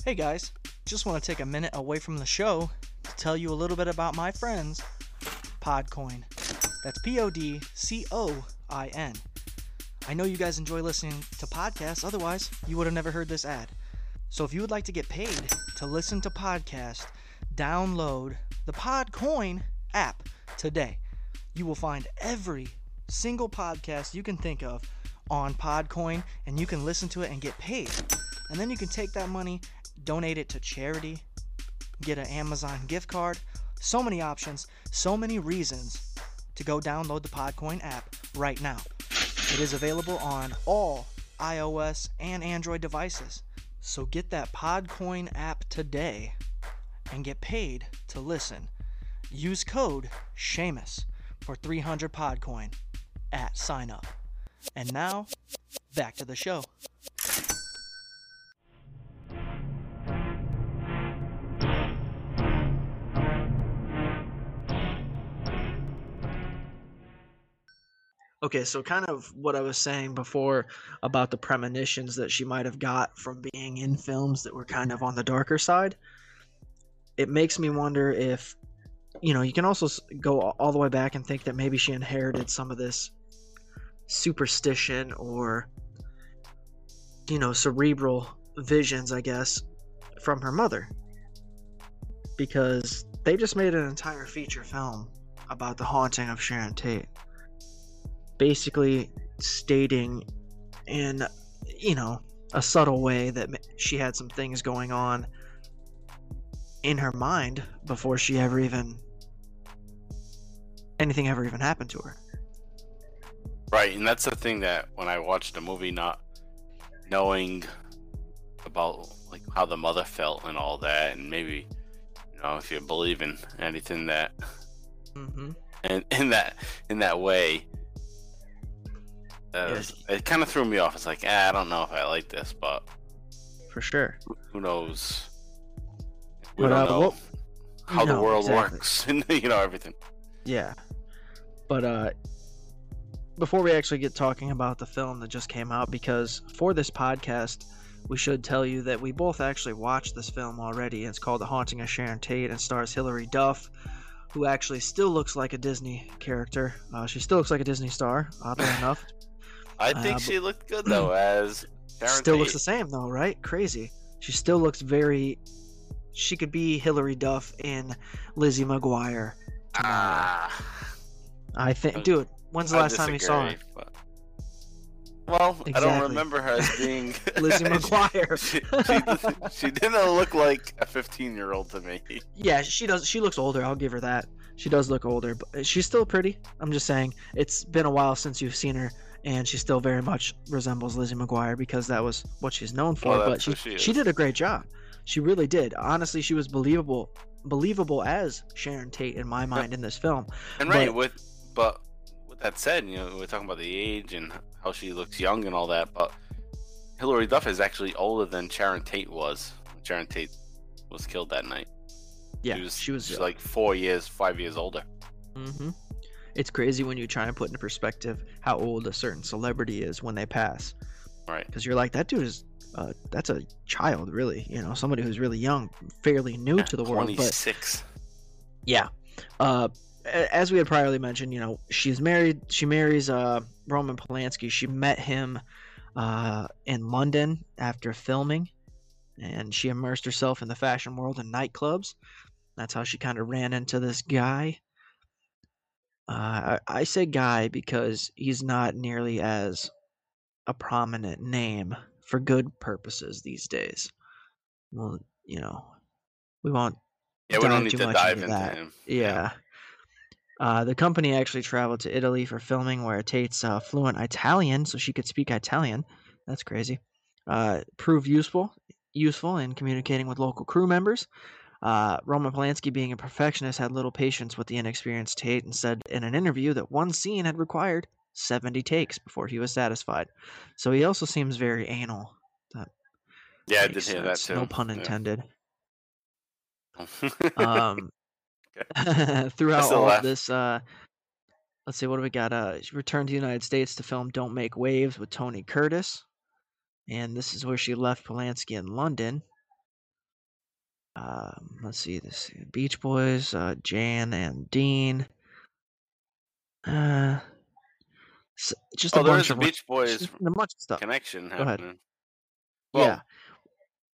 Hey guys, just want to take a minute away from the show to tell you a little bit about my friends, Podcoin. That's P O D C O I N. I know you guys enjoy listening to podcasts, otherwise, you would have never heard this ad. So if you would like to get paid to listen to podcasts, download the Podcoin app today. You will find every single podcast you can think of on Podcoin and you can listen to it and get paid. And then you can take that money, donate it to charity, get an Amazon gift card. So many options, so many reasons to go download the Podcoin app right now. It is available on all iOS and Android devices. So get that Podcoin app today and get paid to listen. Use code SHAMUS for 300 Podcoin at sign up. And now, back to the show. Okay, so kind of what I was saying before about the premonitions that she might have got from being in films that were kind of on the darker side. It makes me wonder if, you know, you can also go all the way back and think that maybe she inherited some of this superstition or, you know, cerebral visions, I guess, from her mother. Because they just made an entire feature film about the haunting of Sharon Tate basically stating in you know a subtle way that she had some things going on in her mind before she ever even anything ever even happened to her right and that's the thing that when i watched the movie not knowing about like how the mother felt and all that and maybe you know if you believe in anything that mm-hmm. and in that in that way uh, it kind of threw me off. It's like ah, i don't know if i like this but for sure. who knows? We But, don't uh, know what- how the world exactly. works (laughs) and you know everything. Yeah. But uh before we actually get talking about the film that just came out because for this podcast we should tell you that we both actually watched this film already. It's called the haunting of sharon tate and stars hilary duff who actually still looks like a disney character. Uh, she still looks like a disney star oddly (laughs) enough i think Uh, she looked good (clears throat) though as Sharon still looks the same though right crazy she still looks very she could be hilary duff in lizzie mcguire tomorrow ah i think I- dude when's the I last time you saw her but- Well, I don't remember her as being (laughs) lizzie (laughs) mcguire (laughs) she, she, she didn't look like a 15 year old to me. Yeah, she does. She looks older. I'll give her that. She does look older, but she's still pretty. I'm just saying, it's been a while since you've seen her and she still very much resembles Lizzie McGuire because that was what she's known for. Well, but she she she did a great job. She really did. Honestly, she was believable believable as Sharon Tate in my mind in this film. And right But- with but with that said, you know, we're talking about the age and how she looks young and all that, but Hilary Duff is actually older than Sharon Tate was. Sharon Tate was killed that night. Yeah, she was, she was like four years, five years older. hmm It's crazy when you try and put into perspective how old a certain celebrity is when they pass, Right. because you're like, that dude is, uh, that's a child, really. You know, somebody who's really young, fairly new to the world. Twenty But six. yeah, uh, as we had priorly mentioned, you know, she's married. She marries uh, Roman Polanski. She met him uh, in London after filming, and she immersed herself in the fashion world and nightclubs. That's how she kind of ran into this guy. Uh, I, I say guy because he's not nearly as a prominent name for good purposes these days. Well, you know, we won't Yeah, we don't need to dive into into that. him. yeah. Uh, the company actually traveled to Italy for filming, where Tate's uh, fluent Italian, so she could speak Italian. That's crazy. Uh, proved useful, useful in communicating with local crew members. Uh, Roman Polanski, being a perfectionist, had little patience with the inexperienced Tate and said in an interview that one scene had required 70 takes before he was satisfied. So he also seems very anal. Yeah, I did hear that too. No pun intended. Yeah. (laughs) um (laughs) throughout all of laugh. this uh let's see what do we got uh she returned to the united states to film don't make waves with tony curtis and this is where she left polanski in london um let's see this beach boys uh jan and dean uh just oh, a there bunch is a of Beach Boys a bunch of stuff connection Go ahead. happening. Well, yeah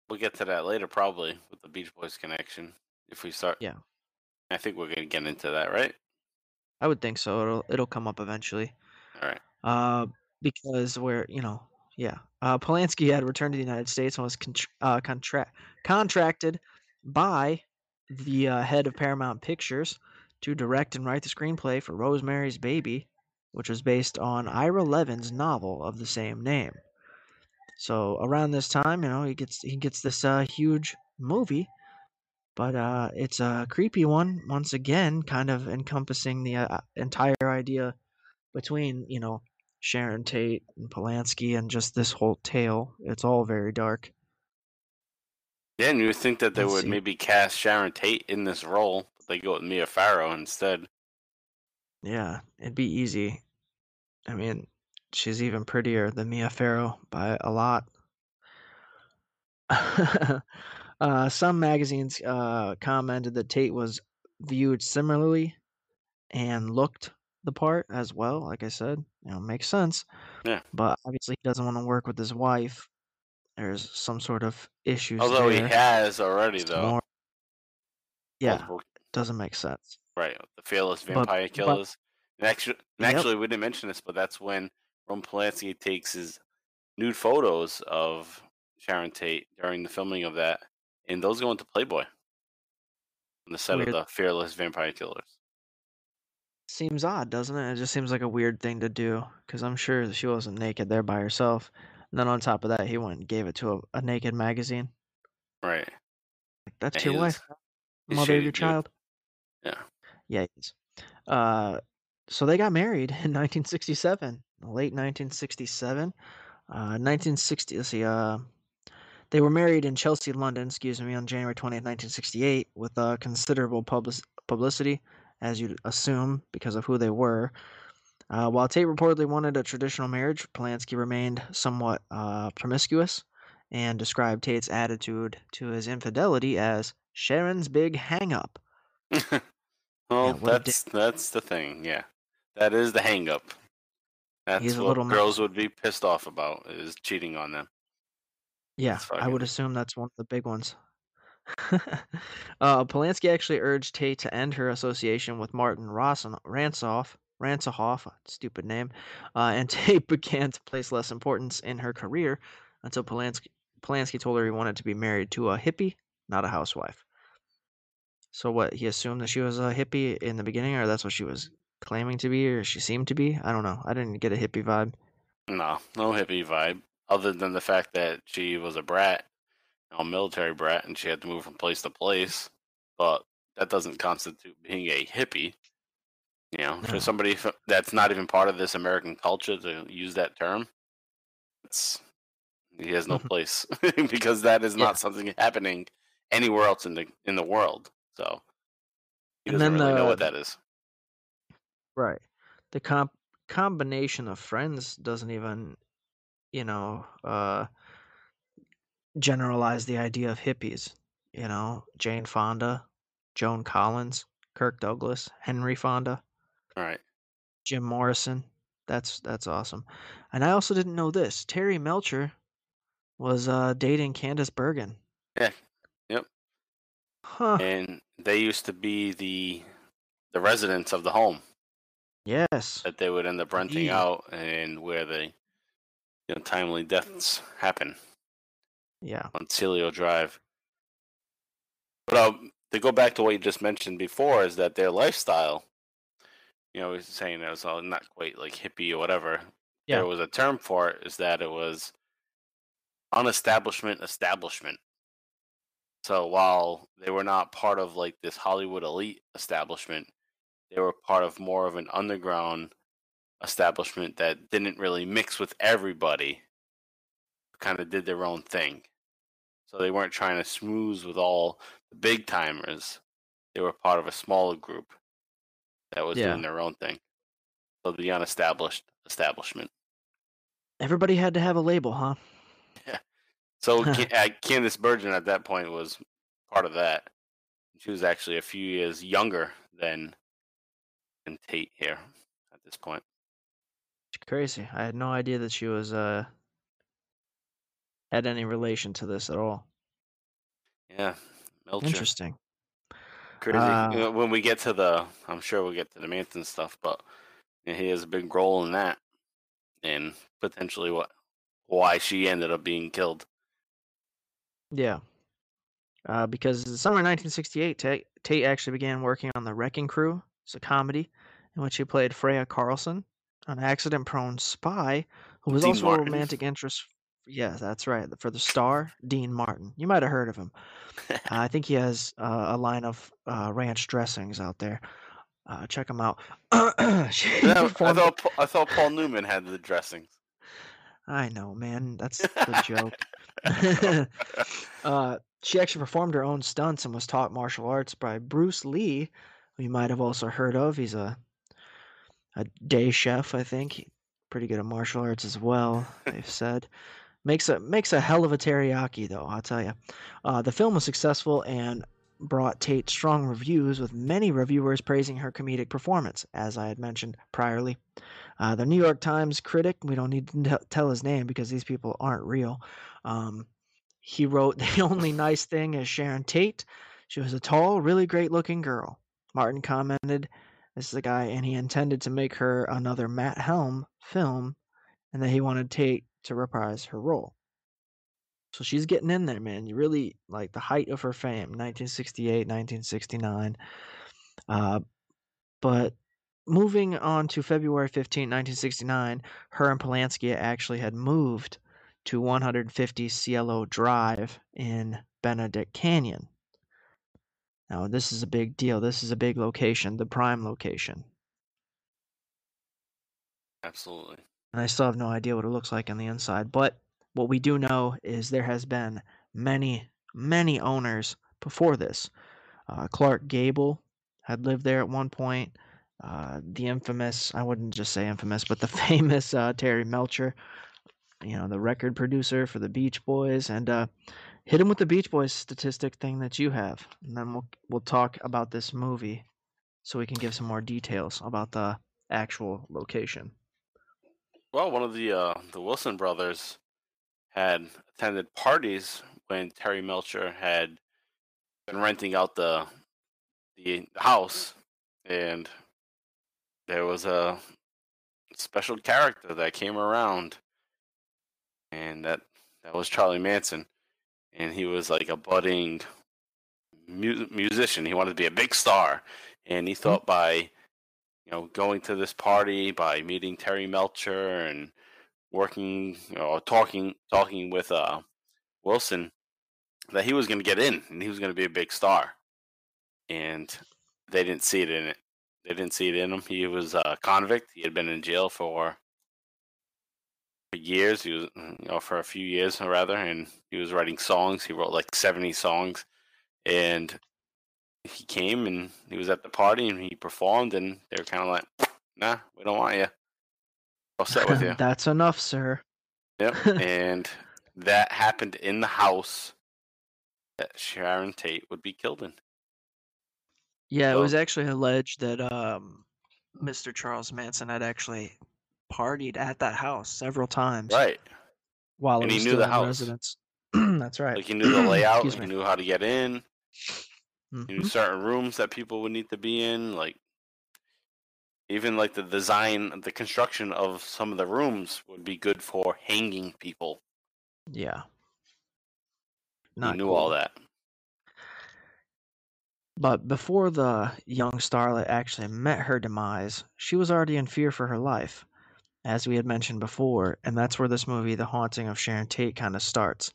we'll get to that later, probably with the Beach Boys connection. If we start, Yeah. I think we're gonna get into that, right? i would think so it'll it'll come up eventually All right. uh, because where you know, yeah, uh, Polanski had returned to the United States and was contr uh, contra- contracted by the uh, head of Paramount Pictures to direct and write the screenplay for Rosemary's Baby, which was based on Ira Levin's novel of the same name. So around this time, you know, he gets he gets this uh, huge movie, but uh, it's a creepy one once again, kind of encompassing the uh, entire idea between you know Sharon Tate and Polanski and just this whole tale. It's all very dark. Yeah, and you would think that they Let's would see. maybe cast Sharon Tate in this role, but they go with Mia Farrow instead. Yeah, it'd be easy. I mean, she's even prettier than Mia Farrow by a lot. (laughs) uh, some magazines uh, commented that Tate was viewed similarly and looked the part as well. Like I said, you know, makes sense. Yeah. But obviously, he doesn't want to work with his wife. There's some sort of issues Although there. he has already, Some though. more- Yeah, multiple- doesn't make sense. right. The Fearless Vampire but- Killers. And actually, and Yep. actually, we didn't mention this, but that's when Ron Polanski takes his nude photos of Sharon Tate during the filming of that, and those go into Playboy on the set Weird. of the Fearless Vampire Killers. Seems odd, doesn't it? It just seems like a weird thing to do because I'm sure she wasn't naked there by herself. And then on top of that, he went and gave it to a, a naked magazine. Right. Like, That's Yeah, your wife, he's mother of your child. Yeah. Yeah, he is. Uh, so they got married in (laughs) 1967, late 1967. Uh, 1960. Let's see. Uh, they were married in Chelsea, London. Excuse me, on January 20th, 1968, with uh, considerable public- publicity, as you'd assume, because of who they were. Uh, while Tate reportedly wanted a traditional marriage, Polanski remained somewhat uh, promiscuous and described Tate's attitude to his infidelity as Sharon's big hang-up. (laughs) well, dick. that's that's the thing. Yeah, that is the hang up. That's He's a what girls would be pissed off about is cheating on them. Yeah, I would assume that's one of the big ones. (laughs) uh, Polanski actually urged Tate to end her association with Martin Rosson- Ransoff, Ransohoff, stupid name, uh, and Tate began to place less importance in her career until Polanski, Polanski told her he wanted to be married to a hippie, not a housewife. So what? He assumed that she was a hippie in the beginning, or that's what she was claiming to be, or she seemed to be. I don't know. I didn't get a hippie vibe. No, no hippie vibe. Other than the fact that she was a brat, a military brat, and she had to move from place to place. But that doesn't constitute being a hippie. You know, No. for somebody that's not even part of this American culture to use that term, it's he has no place (laughs) because that is Yeah. not something happening anywhere else in the in the world. So he And doesn't then really know what that is. Right. The comp combination of friends doesn't even, you know, uh, generalize the idea of hippies. You know, Jane Fonda, Joan Collins, Kirk Douglas, Henry Fonda, All right. Jim Morrison. That's that's awesome. And I also didn't know this. Terry Melcher was uh, dating Candice Bergen. Yeah. Yep. Huh. And they used to be the the residents of the home Yes. that they would end up renting Indeed. out and where the you know timely deaths happen Yeah. on Cielo Drive. But uh, to go back to what you just mentioned before, is that their lifestyle, you know, saying it was all not quite like hippie or whatever. Yeah. There was a term for it, is that it was unestablishment establishment. So while they were not part of like this Hollywood elite establishment, they were part of more of an underground establishment that didn't really mix with everybody, kind of did their own thing. So they weren't trying to smooth with all the big timers. They were part of a smaller group that was Yeah. doing their own thing. So the unestablished establishment. Everybody had to have a label, huh? Yeah. So (laughs) uh, Candice Bergen at that point was part of that. She was actually a few years younger than than Tate here at this point. It's crazy. I had no idea that she was uh had any relation to this at all. Yeah, Melcher. Interesting. Crazy. Uh, when we get to the, I'm sure we'll get to the Manson stuff, but he has a big role in that, and potentially what, why she ended up being killed. Yeah. Uh, because in the summer of 1968, Tate, Tate actually began working on The Wrecking Crew. It's a comedy in which he played Freya Carlson, an accident-prone spy who was Dean also Martin. a romantic interest. Yeah, that's right. For the star, Dean Martin. You might have heard of him. Uh, I (laughs) think he has uh, a line of uh, ranch dressings out there. Uh, check him out. (clears throat) She Yeah, I performed- (laughs) thought Pa- I thought Paul Newman had the dressings. I know, man. That's (laughs) the joke. uh, she actually performed her own stunts and was taught martial arts by Bruce Lee, who you might have also heard of. He's a a day chef, I think. He- Pretty good at martial arts as well. They've said makes a makes a hell of a teriyaki, though. I'll tell you. Uh, the film was successful and brought Tate strong reviews, with many reviewers praising her comedic performance, as I had mentioned priorly. Uh, the New York Times critic, we don't need to tell his name because these people aren't real. Um, he wrote, (laughs) The only nice thing is Sharon Tate. She was a tall, really great looking girl. Martin commented, This is the guy, and he intended to make her another Matt Helm film, and that he wanted Tate to reprise her role. So she's getting in there, man. You really like the height of her fame, 1968, 1969. Uh, but moving on to February 15, 1969, her and Polanski actually had moved to 150 Cielo Drive in Benedict Canyon. Now, this is a big deal. This is a big location, the prime location. Absolutely. And I still have no idea what it looks like on the inside. But what we do know is there has been many, many owners before this. Uh, Clark Gable had lived there at one point. Uh, the infamous, I wouldn't just say infamous, but the (laughs) famous uh, Terry Melcher, you know, the record producer for the Beach Boys, and uh, hit him with the Beach Boys statistic thing that you have, and then we'll we'll talk about this movie, so we can give some more details about the actual location. Well, one of the uh, the Wilson brothers had attended parties when Terry Melcher had been renting out the the house, and there was a special character that came around, and that that was Charlie Manson, and he was like a budding mu- musician. He wanted to be a big star, and he thought by you know, going to this party by meeting Terry Melcher and working you or talking talking with uh, Wilson that he was going to get in and he was going to be a big star, and they didn't see it in it. They didn't see it in him. He was a convict. He had been in jail for for years. He was, you know, for a few years or rather, and he was writing songs. He wrote like seventy songs, and he came and he was at the party and he performed, and they were kind of like, "Nah, we don't want you. I'll set with you." (laughs) That's enough, sir. Yep. (laughs) and that happened in the house that Sharon Tate would be killed in. Yeah, it was actually alleged that um, Mr. Charles Manson had actually partied at that house several times Right. while And he was knew the house. residence. (clears throat) That's right. Like he knew the layout, he me. knew how to get in, he Mhm. certain rooms that people would need to be in, like even like the design, the construction of some of the rooms would be good for hanging people. Yeah. he Not knew all that. But before the young starlet actually met her demise, she was already in fear for her life, as we had mentioned before, and that's where this movie, The Haunting of Sharon Tate, kind of starts.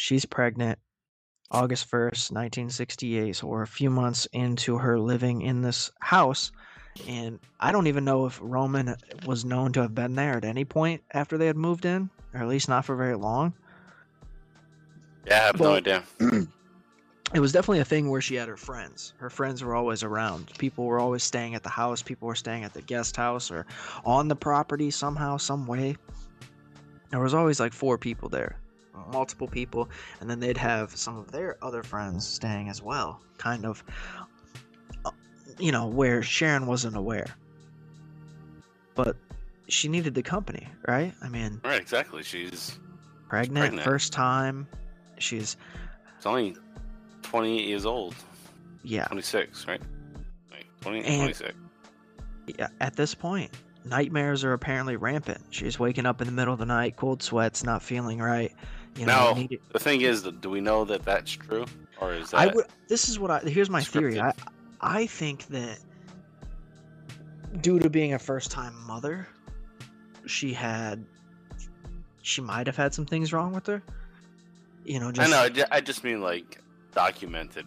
She's pregnant August 1st, 1968, so we're a few months into her living in this house and I don't even know if Roman was known to have been there at any point after they had moved in, or at least not for very long. Yeah, I have Well- no idea. (clears throat) It was definitely a thing where she had her friends. Her friends were always around. People were always staying at the house. People were staying at the guest house or on the property somehow, some way. There was always like four people there, multiple people, and then they'd have some of their other friends staying as well, kind of, uh, you know, where Sharon wasn't aware. But she needed the company, right? I mean, Right, exactly. She's pregnant, pregnant. first time. She's, it's only 28 years old. yeah, 26, right? Like 20, And- 26. yeah, at this point, nightmares are apparently rampant. She's waking up in the middle of the night, cold sweats, not feeling right. You know, Now, the thing is, do we know that that's true, or is that I would. This is what I. Here's my theory. I. I think that due to being a first-time mother, she had, she might have had some things wrong with her. You know, I just know. I ju- I just mean like documented.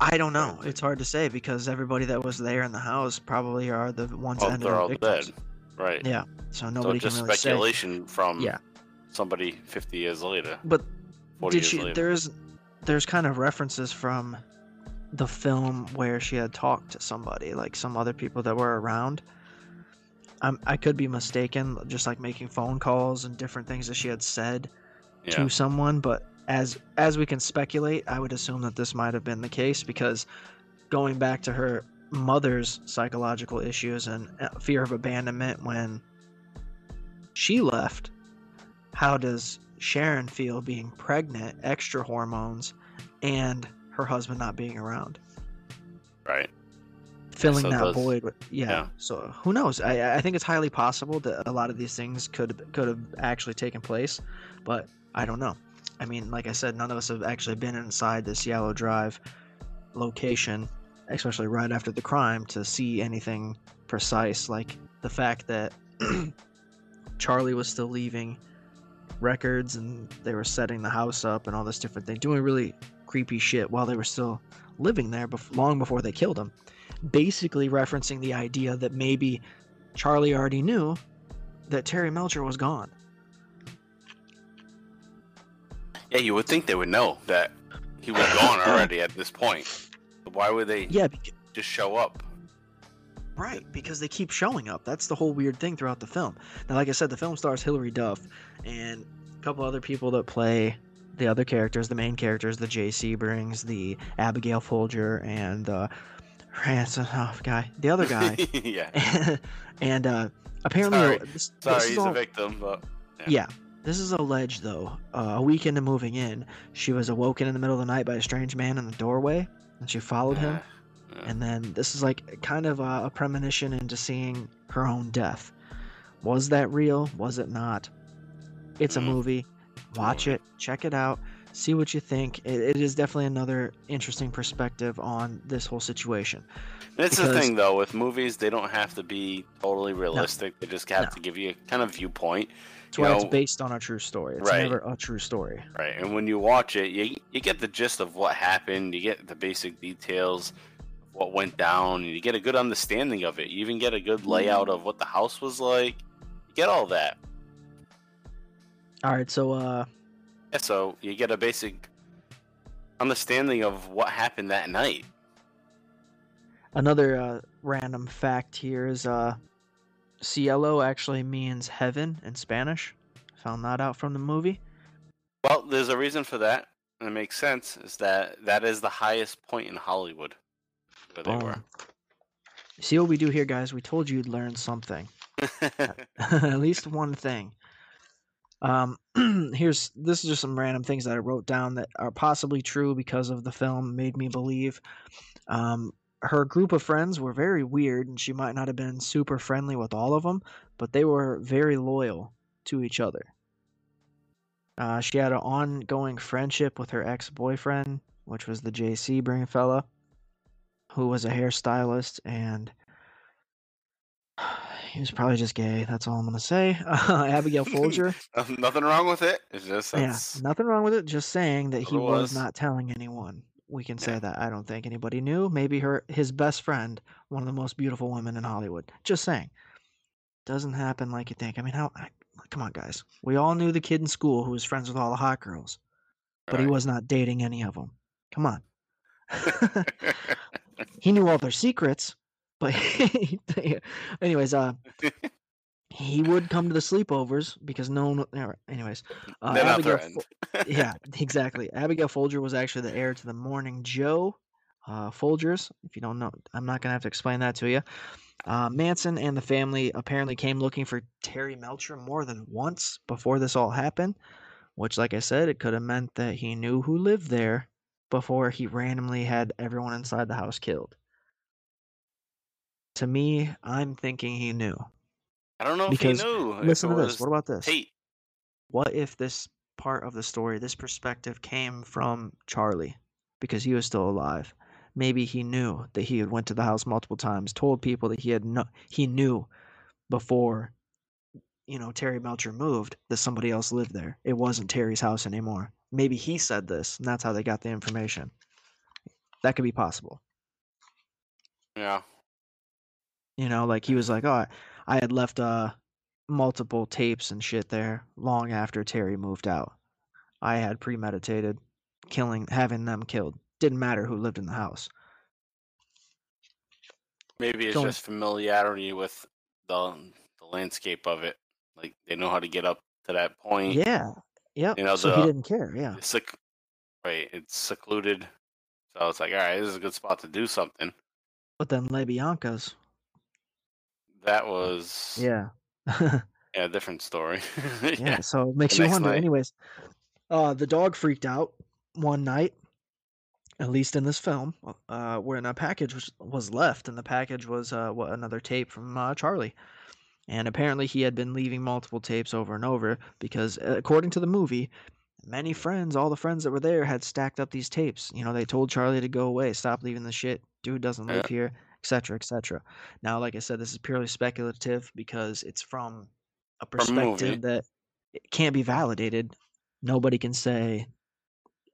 I don't know. It's hard to say because everybody that was there in the house probably are the ones Well, that ended they're all victims. dead, right? Yeah, so so nobody just can really say. speculation from Yeah. Somebody 50 years later, But 40 did she? later. There's there's kind of references from the film where she had talked to somebody, like some other people that were around. I'm, I could be mistaken, just like making phone calls and different things that she had said yeah. to someone. But as as we can speculate, I would assume that this might have been the case because going back to her mother's psychological issues and uh, fear of abandonment when she left, how does Sharon feel being pregnant, extra hormones, and her husband not being around? Right. filling so that those- void with yeah. yeah. so who knows I, I think it's highly possible that a lot of these things could could have actually taken place but i don't know i mean like i said none of us have actually been inside this Cielo Drive location especially right after the crime to see anything precise like the fact that (clears throat) charlie was still leaving records and they were setting the house up and all this different thing doing really creepy shit while they were still living there bef- long before they killed him basically referencing the idea that maybe Charlie already knew that Terry Melcher was gone. Yeah, you would think they would know that he was gone (laughs) already at this point. Why would they Yeah, bec- just show up? Right, because they keep showing up. That's the whole weird thing throughout the film. Now, like I said, the film stars Hilary Duff and a couple other people that play the other characters, the main characters, the Jay Sebrings, the Abigail Folger, and the Ransom oh, guy, the other guy. (laughs) yeah. (laughs) and uh, apparently, Sorry. this, this Sorry, is he's all- a victim, but Yeah. This is alleged, though. Uh, a week into moving in, she was awoken in the middle of the night by a strange man in the doorway, and she followed him. Yeah. And then this is like kind of a, a premonition into seeing her own death. Was that real? Was it not? It's a Mm. movie. Watch it, check it out, See what you think. It, it is definitely another interesting perspective on this whole situation. It's the thing though with movies, they don't have to be totally realistic. They just have No. to give you a kind of viewpoint, That's You why it's based on a true story. It's Right. never a true story. right? And when you watch it, you you get the gist of what happened. You get the basic details what went down, and you get a good understanding of it. You even get a good layout of what the house was like. You get all that. All right, so uh, Yeah, so you get a basic understanding of what happened that night. another uh, random fact here is uh, cielo actually means heaven in Spanish. Found that out from the movie. Well, there's a reason for that, and it makes sense. Is that that is the highest point in Hollywood where they were. Boom. See what we do here, guys? We told you you'd learn something. (laughs) At least one thing. Um, (clears throat) here's this is just some random things that I wrote down that are possibly true because of the film made me believe. Um, her group of friends were very weird, and she might not have been super friendly with all of them, but they were very loyal to each other. Uh, she had an ongoing friendship with her ex-boyfriend, which was the Jay Sebring fella, who was a hairstylist, and (sighs) he was probably just gay. That's all I'm gonna say. Uh, (laughs) Abigail (laughs) Folger. Nothing wrong with it. It's just Yeah, nothing wrong with it. Just saying that he was was. not telling anyone. We can say Yeah. that. I don't think anybody knew. Maybe her, his best friend, one of the most beautiful women in Hollywood. Just saying. Doesn't happen like you think. I mean, how? I- Come on, guys. We all knew the kid in school who was friends with all the hot girls, but he was not dating any of them. Come on. (laughs) he knew all their secrets, but (laughs) anyways, uh, he would come to the sleepovers because no one. Anyways, uh, They're not Abigail threatened. Fo- (laughs) yeah, exactly. Abigail Folger was actually the heir to the Morning Joe uh, Folgers. If you don't know, I'm not gonna have to explain that to you. Uh, Manson and the family apparently came looking for Terry Melcher more than once before this all happened, which, like I said, it could have meant that he knew who lived there before he randomly had everyone inside the house killed. To me, I'm thinking he knew. I don't know Because if he knew. Listen to this. What about this? Tate. What if this part of the story, this perspective came from Charlie because he was still alive? Maybe he knew that he had went to the house multiple times, told people that he had no, he knew before you know Terry Melcher moved that somebody else lived there. It wasn't Terry's house anymore. Maybe he said this, and that's how they got the information. That could be possible. Yeah. You know, like he was like, "Oh, I, had left uh multiple tapes and shit there long after Terry moved out. I had premeditated killing, having them killed. Didn't matter who lived in the house. Maybe it's Going- just familiarity with the the landscape of it. Like they know how to get up to that point. Yeah, yep. You know, so he didn't care. Yeah, It's sec- right. It's secluded. So it's like, all right, this is a good spot to do something. but then LaBianca's. That was Yeah, (laughs) yeah, a different story. (laughs) yeah. So it makes The you wonder. night. Anyways, uh, the dog freaked out one night. At least in this film, uh, when a package was, was left, and the package was uh, what another tape from uh, Charlie. And apparently, he had been leaving multiple tapes over and over because, uh, according to the movie, many friends, all the friends that were there, had stacked up these tapes. You know, they told Charlie to go away, stop leaving the shit. Dude doesn't live here, etc., etc. Now, like I said, this is purely speculative because it's from a From a perspective that it can't be validated. Nobody can say.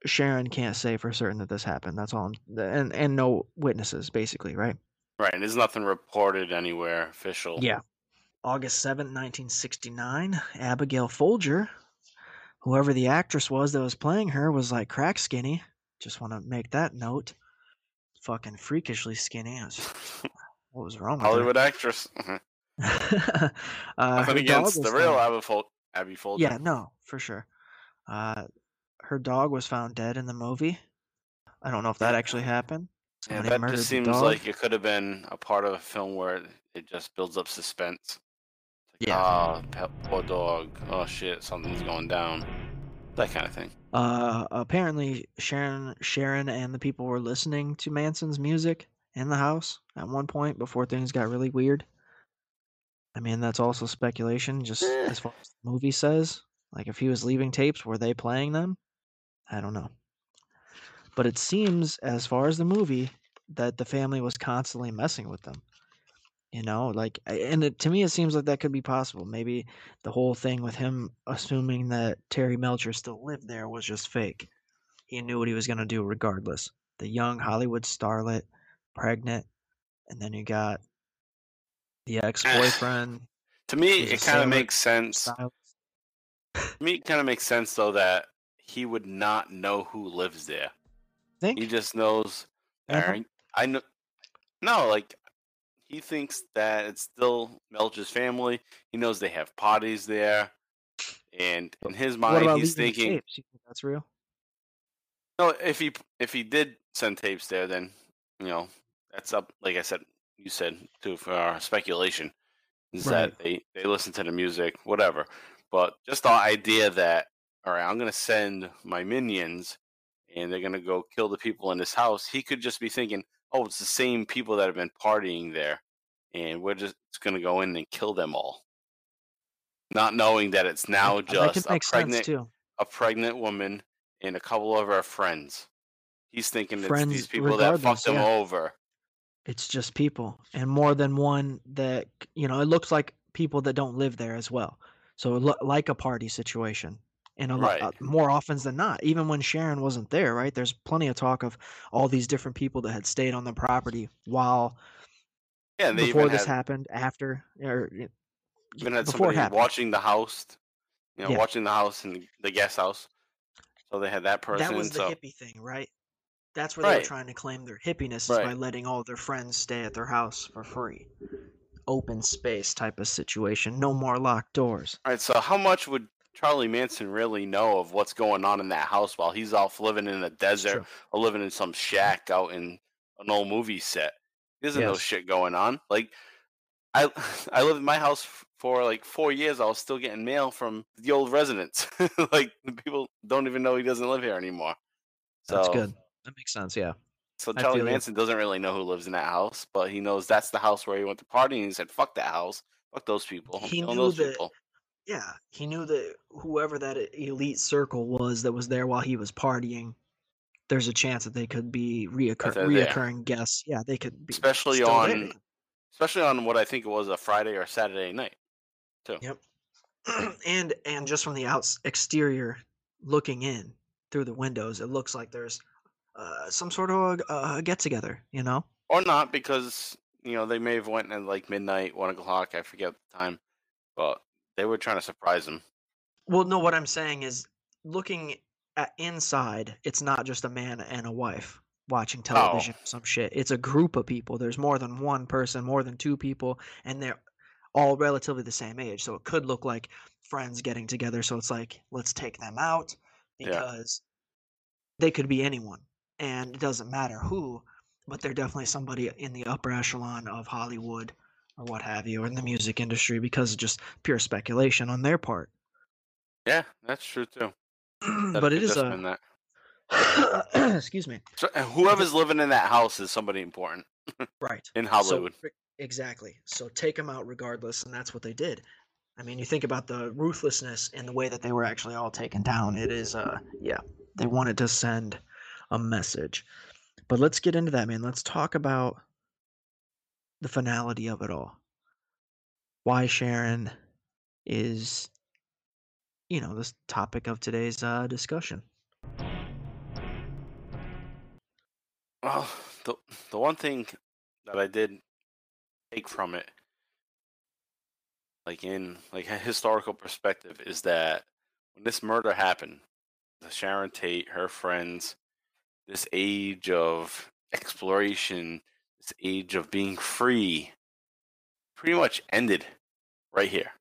Sharon can't say for certain that this happened. That's all. I'm, and and no witnesses, basically, right? right. And there's nothing reported anywhere official. Yeah. August 7th, 1969, Abigail Folger, whoever the actress was that was playing her, was like crack skinny. Just want to make that note. Fucking freakishly skinny. What was wrong with Hollywood actress. (laughs) (laughs) her? uh, Nothing against the real Abby, Fol- Abby Folger. Yeah, no, for sure. Uh, her dog was found dead in the movie. I don't know if that actually happened. Yeah, that just seems like it could have been a part of a film where it just builds up suspense. Like, Yeah. Ah, pe- poor dog. Oh shit, something's going down. That kind of thing. Uh, apparently Sharon, Sharon, and the people were listening to Manson's music in the house at one point before things got really weird. I mean, that's also speculation, just Eh. as far as the movie says. Like, if he was leaving tapes, were they playing them? I don't know. But it seems, as far as the movie, that the family was constantly messing with them. You know, like, and it, to me, it seems like that could be possible. Maybe the whole thing with him assuming that Terry Melcher still lived there was just fake. He knew what he was going to do regardless. The young Hollywood starlet, pregnant, and then you got the (sighs) ex boyfriend. To me, it kind of makes sense. To me, it kind of makes sense though that he would not know who lives there. Think? He just knows. Uh-huh. I know. No, like he thinks that it's still Melch's family. He knows they have parties there, and in his mind, he's thinking, tapes? You think that's real? no, if he if he did send tapes there, then you know that's up. Like I said, you said too for our speculation is Right. that they they listen to the music, whatever. But just the idea that all right, I'm gonna send my minions, and they're gonna go kill the people in this house. He could just be thinking, oh, it's the same people that have been partying there, and we're just gonna go in and kill them all, not knowing that it's now just a pregnant a pregnant woman and a couple of her friends. He's thinking it's Friends these people that fucked him yeah. over. It's just people, and more than one that you know. It looks like people that don't live there as well. So like a party situation, and a lot Right. uh, more often than not. Even when Sharon wasn't there, right? There's plenty of talk of all these different people that had stayed on the property while Yeah, before this had, happened, after, or even had before somebody happened. watching the house, you know, Yeah. watching the house and the guest house. So they had that person. That was the so hippie thing, right? That's where they were trying to claim their hippiness is Right. by letting all their friends stay at their house for free. Open space type of situation. No more locked doors. all right. So how much would Charlie Manson really know of what's going on in that house while he's off living in It's desert or living in some shack out in an old movie set? He doesn't know shit going on. Like I, (laughs) I lived in my house for like four years. I was still getting mail from the old residents. (laughs) like the people don't even know he doesn't live here anymore. So That's good. That makes sense. Yeah. So Charlie. Manson doesn't really know who lives in that house, but he knows that's the house where he went to party, and he said, "Fuck that house, fuck those people, He knew those that- people." Yeah. He knew that whoever that elite circle was that was there while he was partying, there's a chance that they could be reoccur- there. reoccurring guests. Yeah, they could be Especially there. on, especially on what I think it was a Friday or Saturday night. Too. Yep. (clears throat) and and just from the outs exterior looking in through the windows, it looks like there's uh, some sort of a, a get together. You know. Or not, because you know they may have went at like midnight, one o'clock. I forget the time, but they were trying to surprise him. Well, no, what I'm saying is looking at inside, it's not just a man and a wife watching Oh. television or some shit. It's a group of people. There's more than one person, more than two people, and they're all relatively the same age. So it could look like friends getting together. So it's like, let's take them out Yeah. because they could be anyone. And it doesn't matter who, but they're definitely somebody in the upper echelon of Hollywood or what have you, or in the music industry because of just pure speculation on their part. Yeah, that's true too. (clears throat) But it is a that. (coughs) excuse me So, whoever's living in that house is somebody important (laughs) right in So, Hollywood. re- exactly so take them out regardless and that's what they did i mean you think about the ruthlessness and the way that they were actually all taken down it is uh yeah they wanted to send a message but let's get into that man let's talk about the finality of it all. Why sharon is you know the topic of today's uh discussion. Well, the the one thing that I did take from it, like in like a historical perspective, is that when this murder happened, the Sharon Tate, her friends, this age of exploration, this age of being free, pretty much ended right here.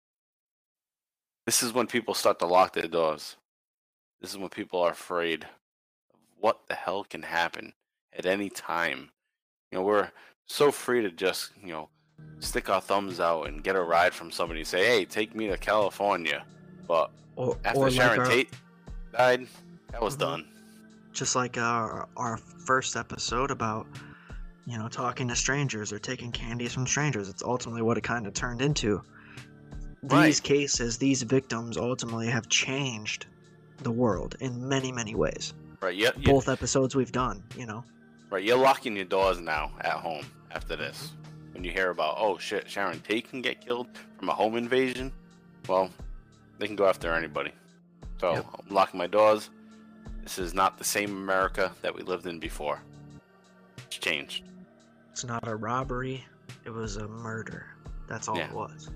This is when people start to lock their doors. This is when people are afraid of what the hell can happen at any time. You know, we're so free to just, you know, stick our thumbs out and get a ride from somebody and say, hey, take me to California. But or after or Sharon like our, Tate died, that was Mhm. done. just like our our first episode about you know talking to strangers or taking candies from strangers it's ultimately what it kind of turned into these cases these victims ultimately have changed the world in many, many ways. Right. Yeah. Both episodes we've done, you know. right. You're locking your doors now at home after this. When you hear about, oh shit, Sharon Tate can get killed from a home invasion, well, they can go after anybody. So Yep. I'm locking my doors. This is not the same America that we lived in before. It's changed. It's not a robbery, it was a murder. That's all Yeah. it was.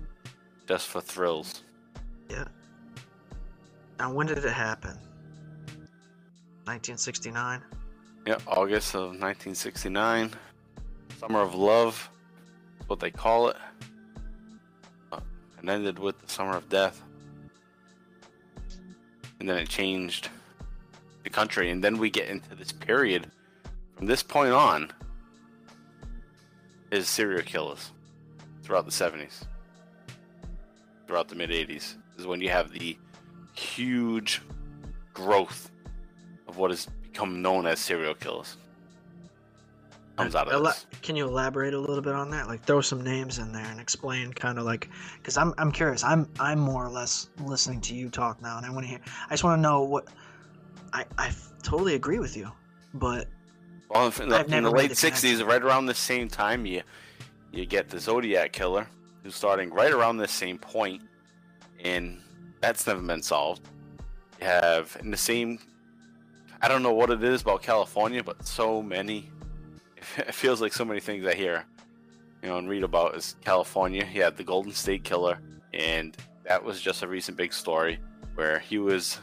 Just for thrills. Yeah. Now, when did it happen? 1969? Yeah, August of 1969. Summer of Love, what they call it. Uh, and ended with the Summer of Death. And then it changed the country. And then we get into this period. From this point on, is serial killers throughout the 70s, throughout the mid 80s, is when you have the huge growth of what has become known as serial killers. Comes out of this. Can you elaborate a little bit on that? Like, throw some names in there and explain, kind of like, because I'm I'm curious. I'm I'm more or less listening to you talk now, and I want to hear. I just want to know what. I I totally agree with you, but Well, in the, I've in the late the '60s, right around the same time, you you get the Zodiac killer, who's starting right around the same point, and that's never been solved. You have in the same. I don't know what it is about California, but so many. (laughs) It feels like so many things I hear, you know, and read about is California. You had the Golden State Killer, and that was just a recent big story where he was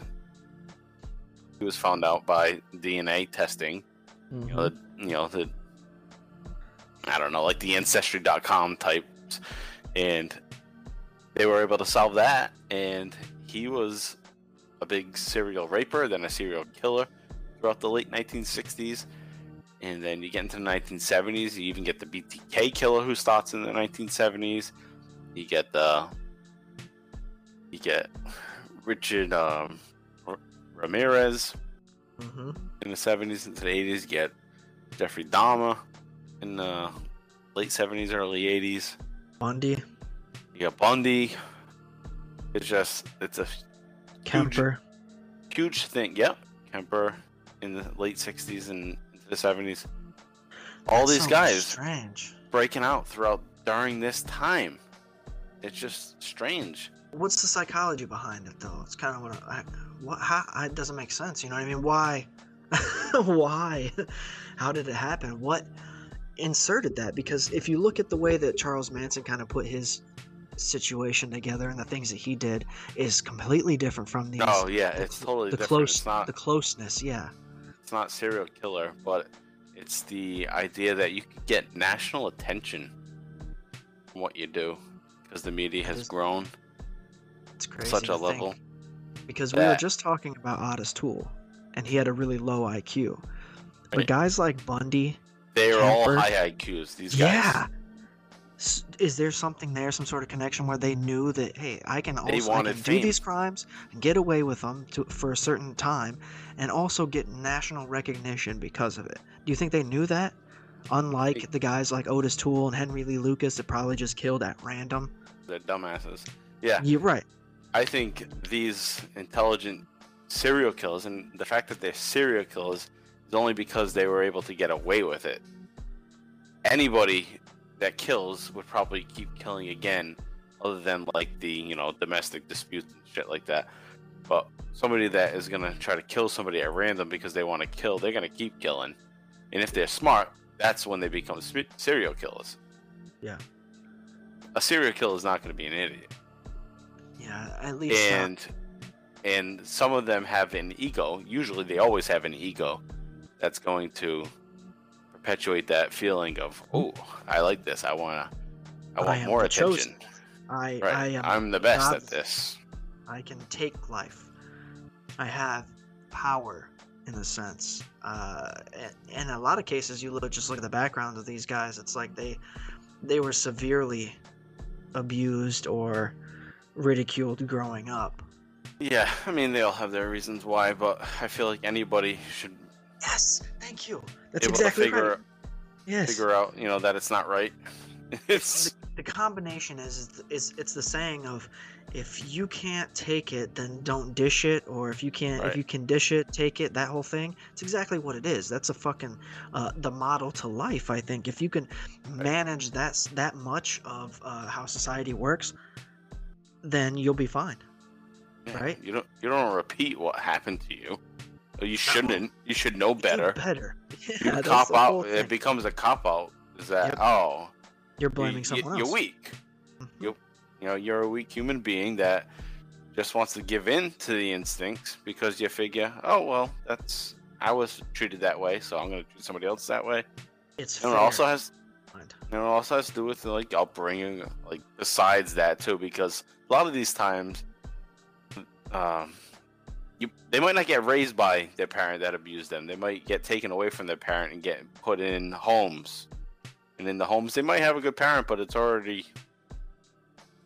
he was found out by DNA testing you know, the, you know the I don't know, like the ancestry.com types, and they were able to solve that. And he was a big serial raper, then a serial killer throughout the late 1960s. And then you get into the 1970s, you even get the BTK killer who starts in the 1970s. You get the you get Richard um, Ramirez hmm in the 70s into the 80s. You get Jeffrey Dahmer in the late 70s, early 80s. Bundy, You got Bundy. It's just, it's a Kemper. huge thing. Yep. Kemper in the late 60s and into the 70s. All these guys Strange. breaking out throughout during this time. It's just strange. What's the psychology behind it, though? It's kind of what I. What? How? It doesn't make sense. You know what I mean? Why? (laughs) Why? How did it happen? What inserted that? Because if you look at the way that Charles Manson kind of put his situation together and the things that he did is completely different from these. Oh yeah, the it's totally the different. close, it's not the closeness. Yeah. it's not serial killer, but it's the idea that you could get national attention from what you do because the media has grown It's crazy. such a level. think. Because we were just talking about Otis Toole, and he had a really low IQ. But guys like Bundy, They are all high IQs. These guys. yeah. Is there something there, some sort of connection where they knew that, hey, I can also I can do these crimes and get away with them to, for a certain time, and also get national recognition because of it? Do you think they knew that? Unlike the guys like Otis Toole and Henry Lee Lucas that probably just killed at random. They're dumbasses. Yeah, You're right. I think these intelligent serial killers, and the fact that they're serial killers, is only because they were able to get away with it. Anybody that kills would probably keep killing again, other than like the you know domestic disputes and shit like that. But somebody that is gonna try to kill somebody at random because they want to kill, they're gonna keep killing. And if they're smart, that's when they become serial killers. Yeah. A serial killer is not going to be an idiot Yeah, at least. not- and and some of them have an ego usually they always have an ego that's going to perpetuate that feeling of oh i like this i want to i I want am more attention chosen. I, right I am i'm the best at this I can take life. I have power in a sense. Uh, and in a lot of cases, you look just look at the background of these guys. It's like they they were severely abused or ridiculed growing up. yeah i mean they all have their reasons why but i feel like anybody should Yes, thank you. That's able exactly to figure right. Yes, figure out you know that it's not right. (laughs) It's the, the combination is is it's the saying of if you can't take it then don't dish it or if you can't if you can dish it take it that whole thing. It's exactly what it is. That's a fucking uh, the model to life i think. If you can manage that that much of uh, how society works then you'll be fine yeah, right? You don't you don't repeat what happened to you. You shouldn't. You should know You better. better You (laughs) cop out. thing. It becomes a cop out. Is that Yep. oh you're blaming you, someone you're else weak. Mhm. You you know you're a weak human being that just wants to give in to the instincts because you figure oh well that's I was treated that way so I'm gonna treat somebody else that way. it's And it also has And it also has to do with like upbringing, like besides that too, because a lot of these times, um, you they might not get raised by their parent that abused them. They might get taken away from their parent and get put in homes, and in the homes they might have a good parent, but it's already,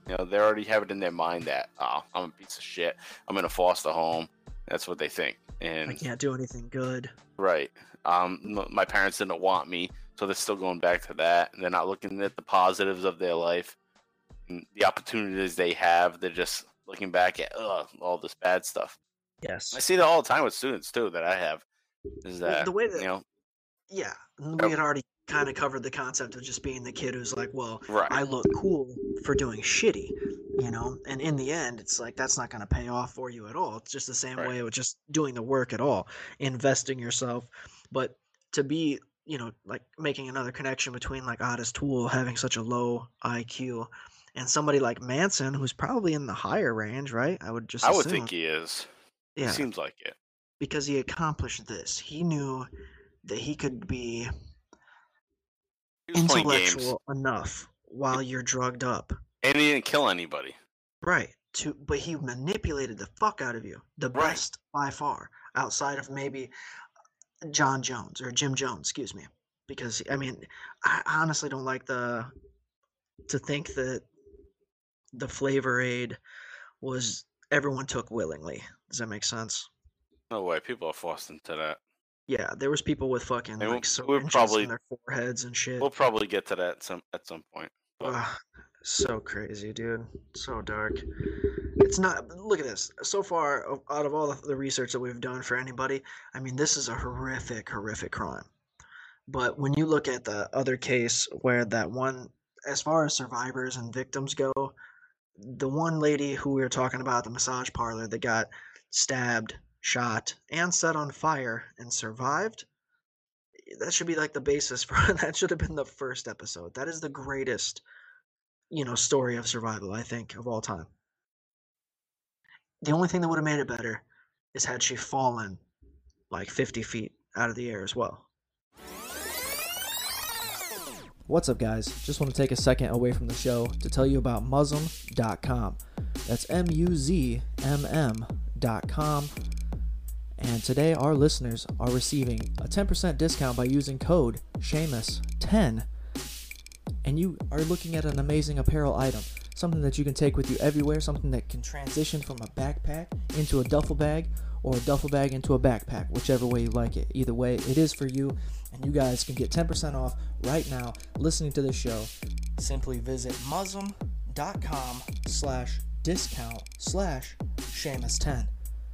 you know, they already have it in their mind that oh, I'm a piece of shit. I'm in a foster home. That's what they think, and i can't do anything good Right. Um, my parents didn't want me, so they're still going back to that. They're not looking at the positives of their life, the opportunities they have. They're just looking back at ugh, all this bad stuff. yes I see that all the time with students too. That I have is that the way that- you know, Yeah, we had already kind of covered the concept of just being the kid who's like, well, right? I look cool for doing shitty, you know? And in the end, it's like that's not going to pay off for you at all. It's just the same Right. way with just doing the work at all, investing yourself. But to be, you know, like making another connection between like Otis Toole having such a low IQ and somebody like Manson who's probably in the higher range, right? I would just I would assume. think he is. yeah, It seems like it. because he accomplished this. He knew that he could be He was playing games, intellectual enough while you're drugged up. and he didn't kill anybody. Right. To but he manipulated the fuck out of you. The Right. best by far, outside of maybe John Jones or Jim Jones, excuse me. Because I mean, I honestly don't like the to think that the flavor aid was everyone took willingly. Does that make sense? No way. People are forced into that. Yeah, there was people with fucking And like we'll probably- in their foreheads and shit. We'll probably get to that some at some point. Ugh, so crazy, dude. So dark. It's not. Look at this. So far, out of all the, the research that we've done for anybody, I mean, this is a horrific, horrific crime. But when you look at the other case where that one, as far as survivors and victims go, the one lady who we were talking about, the massage parlor that got stabbed, shot, and set on fire and survived, that should be like the basis (laughs) for that should have been the first episode. That is the greatest, you know, story of survival, I think, of all time. The only thing that would have made it better is had she fallen like 50 feet out of the air as well. What's up, guys? Just want to take a second away from the show to tell you about Muslim.com. That's M U Z M M.com. And today, our listeners are receiving a 10% discount by using code Seamus10. And you are looking at an amazing apparel item, something that you can take with you everywhere, something that can transition from a backpack into a duffel bag or a duffel bag into a backpack, whichever way you like it. Either way, it is for you, and you guys can get 10% off right now listening to this show. Simply visit muslim.com slash discount slash Seamus10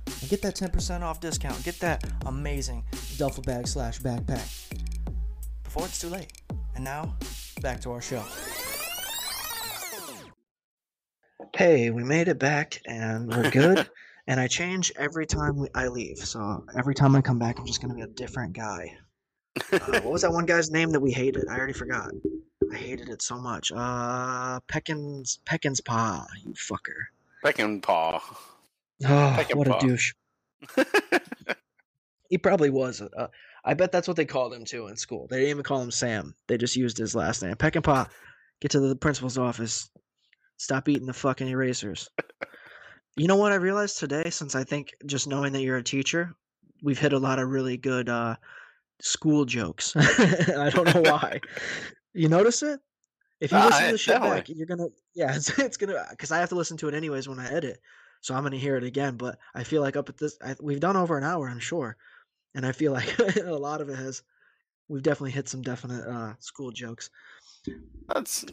and get that 10% off discount. Get that amazing duffel bag slash backpack before it's too late. And now, back to our show. Hey, we made it back and we're good. (laughs) and I change every time we, I leave. So every time I come back, I'm just going to be a different guy. Uh, what was that one guy's name that we hated? I already forgot. I hated it so much. Uh, Peckins, Peckins Pa, you fucker. Peck and paw. (sighs) Oh, Peckinpah. what a douche. (laughs) He probably was. Uh, I bet that's what they called him too in school. They didn't even call him Sam. They just used his last name. Peckinpah, get to the principal's office. Stop eating the fucking erasers. you know what I realized today? Since I think just knowing that you're a teacher, we've hit a lot of really good uh, school jokes. (laughs) I don't know (laughs) why. you notice it? If you Ah, listen to the show back, you're gonna yeah, (laughs) it's, it's gonna because I have to listen to it anyways when I edit, so I'm gonna hear it again. But I feel like up at this, I, we've done over an hour, I'm sure, and I feel like a lot of it has, we've definitely hit some definite uh, school jokes. That's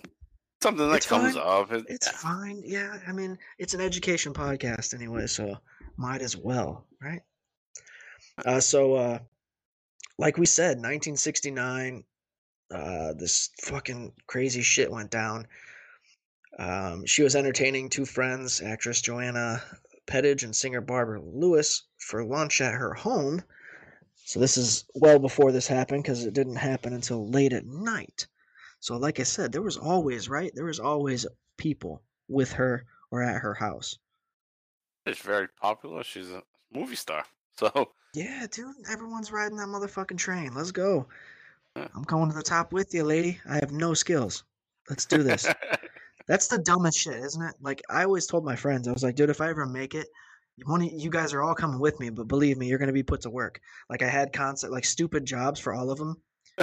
something that It's comes fine. up. It- It's fine. Yeah, I mean, it's an education podcast anyway, so might as well, right? Uh, so, uh, like we said, 1969, uh, this fucking crazy shit went down. Um, she was entertaining two friends, actress Joanna Pettet and singer Barbara Lewis, for lunch at her home. So this is well before this happened because it didn't happen until late at night. So, like I said, there was always right. There was always people with her or at her house. It's very popular. She's a movie star. So Yeah, dude, everyone's riding that motherfucking train. Let's go. Yeah. I'm going to the top with you, lady. I have no skills. Let's do this. (laughs) That's the dumbest shit, isn't it? Like I always told my friends, I was like, dude, if I ever make it, one you guys are all coming with me, but believe me, you're gonna be put to work. Like I had concept, like stupid jobs for all of them.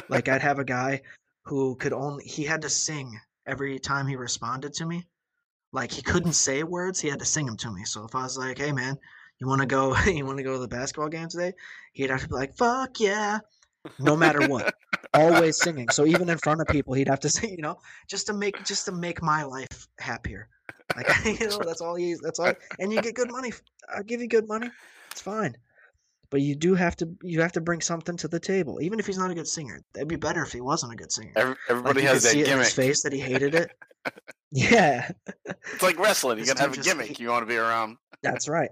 Like I'd have a guy who could only he had to sing every time he responded to me. Like he couldn't say words, he had to sing them to me. So if I was like, hey man, you want to go? (laughs) you want to go to the basketball game today? He'd have to be like, fuck yeah, no matter what always singing. So even in front of people, he'd have to (laughs) sing, you know, just to make just to make my life happier. Like (laughs) you know, that's all he. That's all, and you get good money. I'll give you good money. It's fine, but you do have to you have to bring something to the table, even if he's not a good singer. That'd be better if he wasn't a good singer. Every, Like everybody you has that see it in his gimmick. face that he hated it. Yeah, It's like wrestling. You gotta have a just- gimmick. You want to be around. That's right.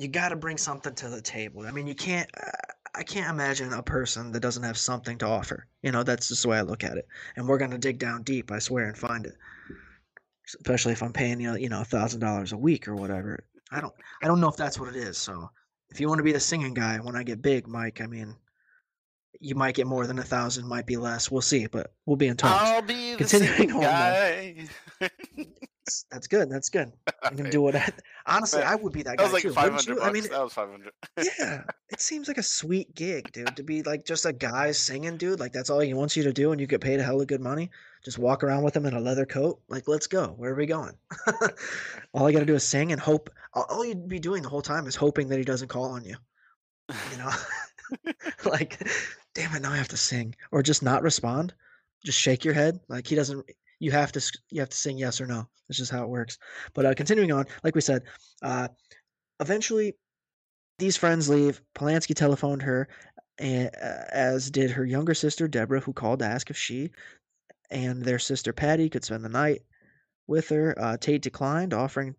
You got to bring something to the table. I mean, you can't. Uh, I can't imagine a person that doesn't have something to offer. You know, that's just the way I look at it. And we're gonna dig down deep, I swear, and find it. Especially if I'm paying you, you know, a thousand dollars a week or whatever. I don't. I don't know if that's what it is. So, if you want to be the singing guy when I get big, Mike, I mean, you might get more than a thousand, might be less. We'll see, but we'll be in talks. I'll be the Continuing singing guy. (laughs) That's- That's good. That's good. (laughs) I can do what. I, (laughs) honestly, Man, I would be that That guy was like too. five hundred. I mean, that was five hundred. yeah, (laughs) it seems like a sweet gig, dude. To be like just a guy singing, dude. Like that's all he wants you to do, and you get paid a hella good money. Just walk around with him in a leather coat. Like, let's go. Where are we going? all I got to do is sing and hope. All, all you'd be doing the whole time is hoping that he doesn't call on you. You know, like, damn it, now I have to sing, or just not respond. Just shake your head. Like he doesn't. You have to. You have to sing yes or no. That's just how it works. But uh, continuing on, like we said, uh, eventually these friends leave. Polanski telephoned her, a- uh, as did her younger sister Deborah, who called to ask if she and their sister Patty could spend the night with her. Uh, Tate declined, offering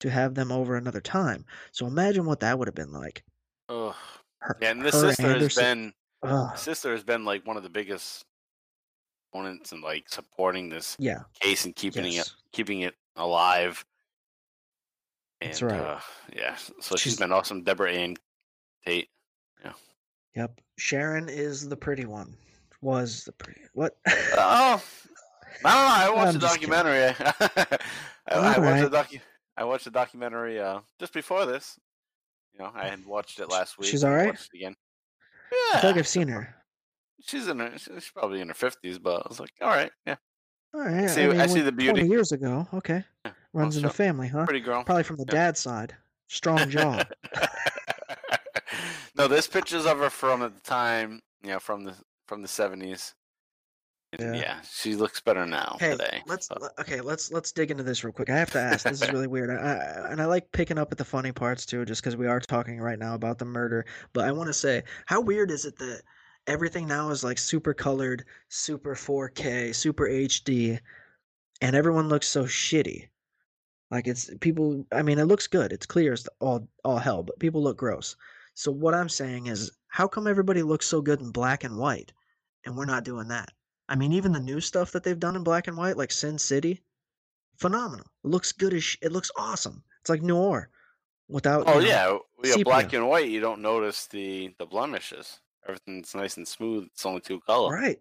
to have them over another time. So imagine what that would have been like. Ugh. Her, Yeah, and this sister has been Ugh, sister has been like one of the biggest opponents and like supporting this yeah, case and keeping it keeping it alive. And, That's right. Uh, yeah, so she's She's- been awesome. Deborah Ann Tate. Yeah. Yep. Sharon is the pretty one. Was the pretty what? Oh, I don't know. I (laughs) watched I'm the just kidding. documentary. (laughs) I, I watched Alright. the docu- I watched the documentary uh, just before this. You know, I had watched it last week. she's watched it again. I Yeah, feel like I've seen her. She's in her. She's probably in her fifties, but I was like, all right, yeah, oh, All right. see- I mean, see the beauty. 20 years ago. Okay. Yeah, Runs in the family, huh? pretty girl. Probably from the Yeah. dad's side. Strong jaw. (laughs) no, there's pictures of her from at the time, you know, from the from the seventies. Yeah. Yeah. she looks better now Hey, today. let's but- okay. Let's let's dig into this real quick. I have to ask. This is really weird. I, I, and I like picking up at the funny parts too, just because we are talking right now about the murder. But I want to say, how weird is it that everything now is like super colored, super 4K, super HD, and everyone looks so shitty. Like it's people. I mean, it looks good. It's clear as all all hell, but people look gross. So what I'm saying is, how come everybody looks so good in black and white, and we're not doing that? I mean, even the new stuff that they've done in black and white, like Sin City, phenomenal. It looks good as sh- it looks awesome. It's like noir, without. Oh you know- yeah, have black and white. You don't notice the the blemishes. Everything's nice and smooth. It's only two color. right.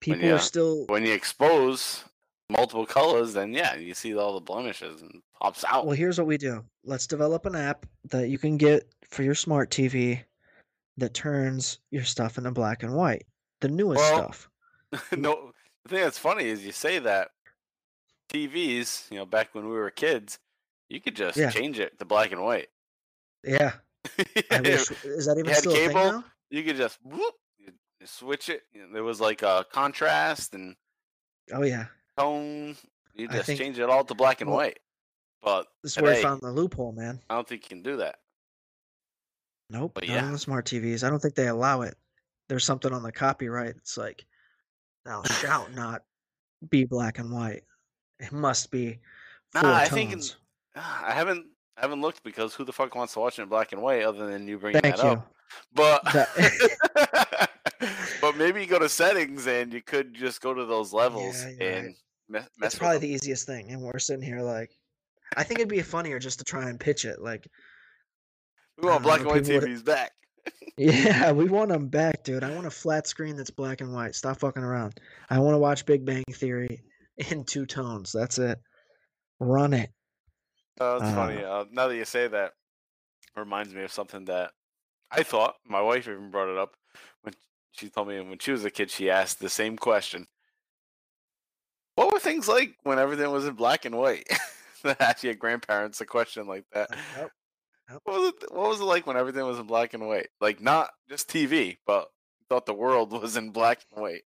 People yeah, are still. When you expose multiple colors, then yeah, you see all the blemishes and pops out. Well, here's what we do. Let's develop an app that you can get for your smart TV that turns your stuff into black and white. The newest Well, stuff. (laughs) no, the thing that's funny is you say that TVs, you know, back when we were kids, you could just Yeah. change it to black and white. Yeah. (laughs) Wish. Is that even had still a thing cable? You could just whoop, switch it. There was like a contrast and Oh yeah, tone. You just think- change it all to black and well, white. But this is where I found the loophole, man. I don't think you can do that. Nope, But not yeah. on the smart TVs. I don't think they allow it. There's something on the copyright. It's like, thou shalt (laughs) not be black and white. It must be Nah, I think in- tones. (sighs) I haven't I haven't looked because who the fuck wants to watch it in black and white other than you bringing Thank that you. up? But (laughs) (laughs) but maybe you go to settings and you could just go to those levels Yeah, and right. mess, mess That's probably them. the easiest thing, and we're sitting here like, I think it'd be funnier just to try and pitch it. Like, We want black know, and white would- TVs back. (laughs) yeah, we want them back, dude. I want a flat screen that's black and white. Stop fucking around. I want to watch Big Bang Theory in two tones. That's it. Run it. Oh, it's Uh, funny. Uh, now that you say that, reminds me of something that I thought my wife even brought it up when she told me when she was a kid. She asked the same question: "What were things like when everything was in black and white?" (laughs) Ask your grandparents a question like that. Uh, yep. What was it? What was it like when everything was in black and white? Like not just TV, but thought the world (laughs) was in black and white.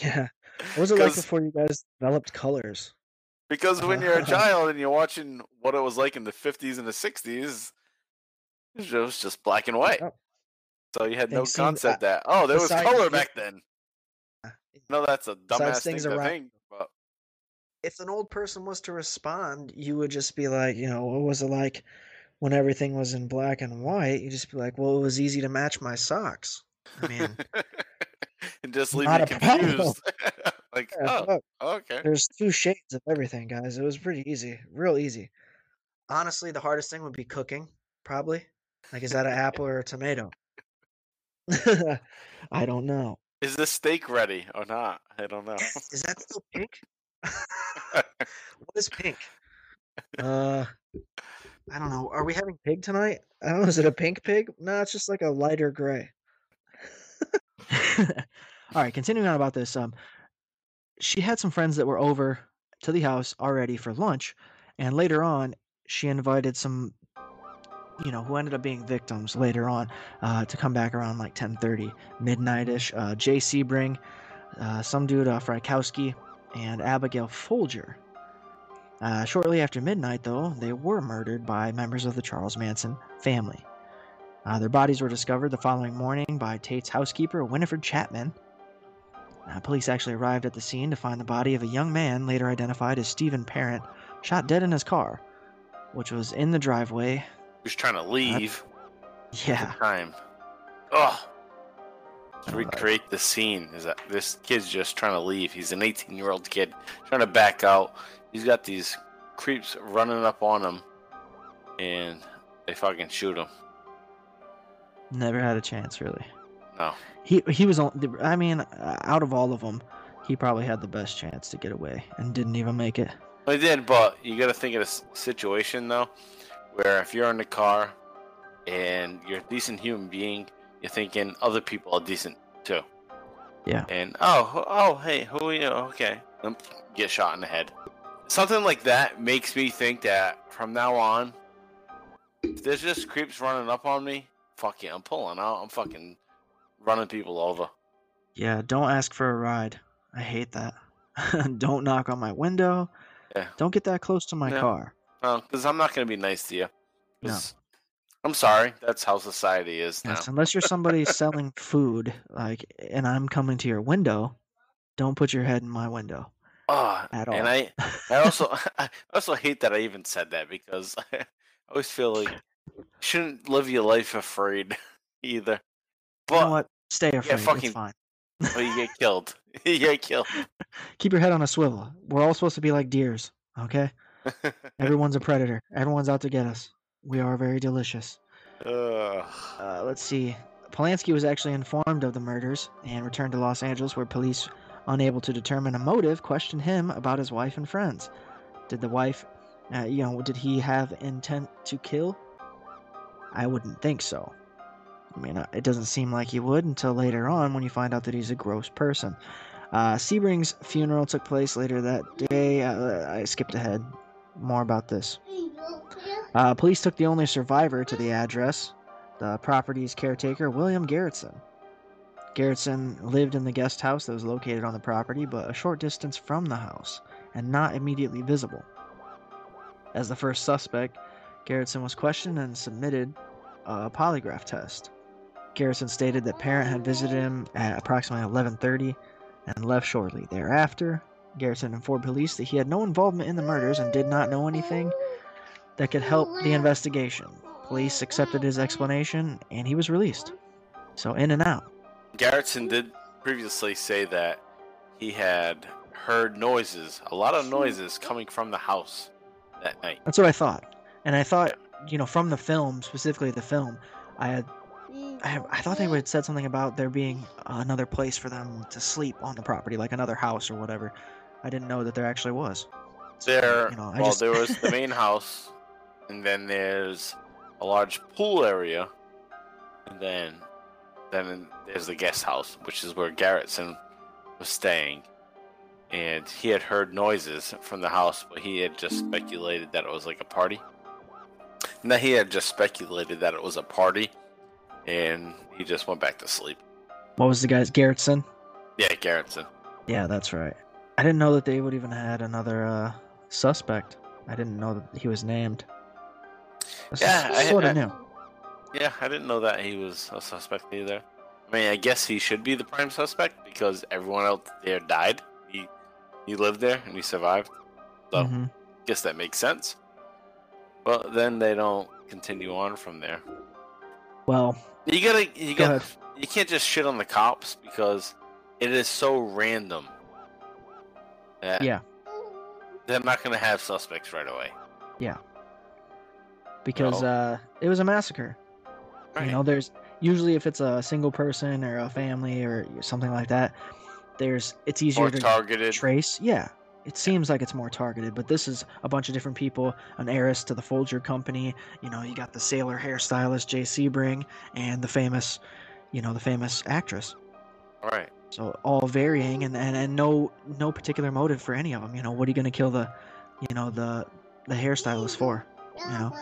Yeah. What was it like before you guys developed colors? Because when you're a (laughs) child and you're watching what it was like in the 50s and the 60s, it was just black and white. Yep. So you had no concept that oh, there was color back then. Uh, No, that's a dumbass thing to around- think. But If an old person was to respond, you would just be like, you know, what was it like when everything was in black and white? You just be like, well, it was easy to match my socks. I mean, (laughs) and just leave Not you a problem. confused. (laughs) like, yeah, oh, okay. There's two shades of everything, guys. It was pretty easy, real easy. Honestly, the hardest thing would be cooking, probably. Like, is that an apple or a tomato? (laughs) I don't know. Is the steak ready or not? I don't know. Is that still (laughs) pink? (laughs) what is pink? Uh, I don't know. Are we having pig tonight? I don't know. Is it a pink pig? No, it's just like a lighter gray. All right, continuing on about this. Um, she had some friends that were over to the house already for lunch, and later on, she invited some, you know, who ended up being victims later on, uh, to come back around like 10:30, midnight-ish. Uh, Jay Sebring, uh, some dude, uh, Frykowski, and Abigail Folger. Uh, shortly after midnight, though, they were murdered by members of the Charles Manson family. Uh, their bodies were discovered the following morning by Tate's housekeeper, Winifred Chapman. Uh, police actually arrived at the scene to find the body of a young man, later identified as Stephen Parent, shot dead in his car, which was in the driveway. Just trying to leave. Yeah, Time. Ugh. To recreate the scene is that this kid's just trying to leave. He's an 18 year old kid trying to back out. He's got these creeps running up on him, and they fucking shoot him. never had a chance really. No. He he was on. I mean, uh, out of all of them, he probably had the best chance to get away and didn't even make it. I did, but you got to think of this situation though, where if you're in the car and you're a decent human being, you're thinking other people are decent too. Yeah. And oh, oh, hey, who are you? Okay, get shot in the head. Something like that makes me think that from now on, if there's just creeps running up on me, fuck yeah, I'm pulling out. I'm fucking running people over. Yeah, don't ask for a ride. I hate that. (laughs) don't knock on my window. Yeah. Don't get that close to my No. car. Because I'm not gonna be nice to you. No. I'm sorry. That's how society is now. Yes, unless you're somebody (laughs) selling food, like, and I'm coming to your window, don't put your head in my window. Oh, at all. and. I, (laughs) I also, (laughs) I also hate that I even said that because I always feel like you shouldn't live your life afraid either. you know But what? Stay afraid. Yeah, fucking- It's fine. but you get oh, killed. you get killed. Keep your head on a swivel. We're all supposed to be like deers, okay? (laughs) Everyone's a predator. Everyone's out to get us. We are very delicious. Uh, let's see. Polanski was actually informed of the murders and returned to Los Angeles, where police, unable to determine a motive, questioned him about his wife and friends. Did the wife, uh, you know, did he have intent to kill? I wouldn't think so. I mean, uh, it doesn't seem like he would until later on when you find out that he's a gross person. Uh, Sebring's funeral took place later that day. Uh, I skipped ahead. More about this. Uh, police took the only survivor to the address, the property's caretaker, William Garretson. Garretson lived in the guest house that was located on the property, but a short distance from the house and not immediately visible. As the first suspect, Garretson was questioned and submitted a polygraph test. Garrison stated that Parent had visited him at approximately 11:30 and left shortly thereafter. Garretson informed police that he had no involvement in the murders and did not know anything that could help the investigation. Police accepted his explanation and he was released. So in and out. Garretson did previously say that he had heard noises, a lot of noises coming from the house that night. That's what I thought. And I thought, you know, from the film, specifically the film, I had I, I thought they would have said something about there being another place for them to sleep on the property, like another house or whatever. I didn't know that there actually was. There, you know, well, just- there was the main (laughs) house, and then there's a large pool area, and then then there's the guest house, which is where Garretson was staying. And he had heard noises from the house, but he had just speculated that it was like a party. No, he had just speculated that it was a party, and he just went back to sleep. What was the guy's Garretson? Yeah, Garretson. Yeah, that's right. I didn't know that they would even had another uh, suspect. I didn't know that he was named. Yeah, I- sort of new. Yeah, I didn't know that he was a suspect either. I mean, I guess he should be the prime suspect because everyone else there died. He he lived there and he survived. So, Mhm. guess that makes sense. But then they don't continue on from there. Well, You gotta you Go gotta you can't just shit on the cops because it is so random. That Yeah. They're not gonna have suspects right away. Yeah. Because No. uh, it was a massacre. Right. You know, there's usually if it's a single person or a family or something like that, there's it's easier More to targeted. trace. Yeah, it seems like it's more targeted, but this is a bunch of different people, an heiress to the Folger company. You know, you got the sailor hairstylist Jay Sebring and the famous, you know, the famous actress. Right. So all varying and, and, and no no particular motive for any of them. You know, what are you gonna kill the, you know, the the hairstylist for? You know,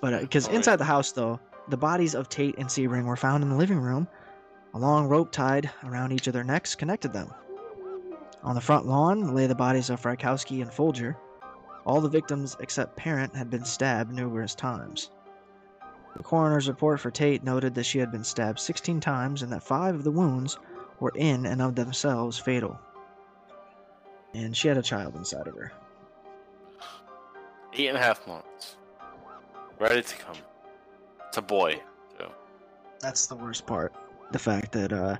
but uh, because Alright. inside the house though, the bodies of Tate and Sebring were found in the living room. A long rope tied around each of their necks connected them. On the front lawn lay the bodies of Frykowski and Folger. All the victims except Parent had been stabbed numerous times. The coroner's report for Tate noted that she had been stabbed 16 times and that five of the wounds were in and of themselves fatal. And she had a child inside of her. Eight and a half months. Ready to come. It's a boy, too. That's the worst part. The fact that uh,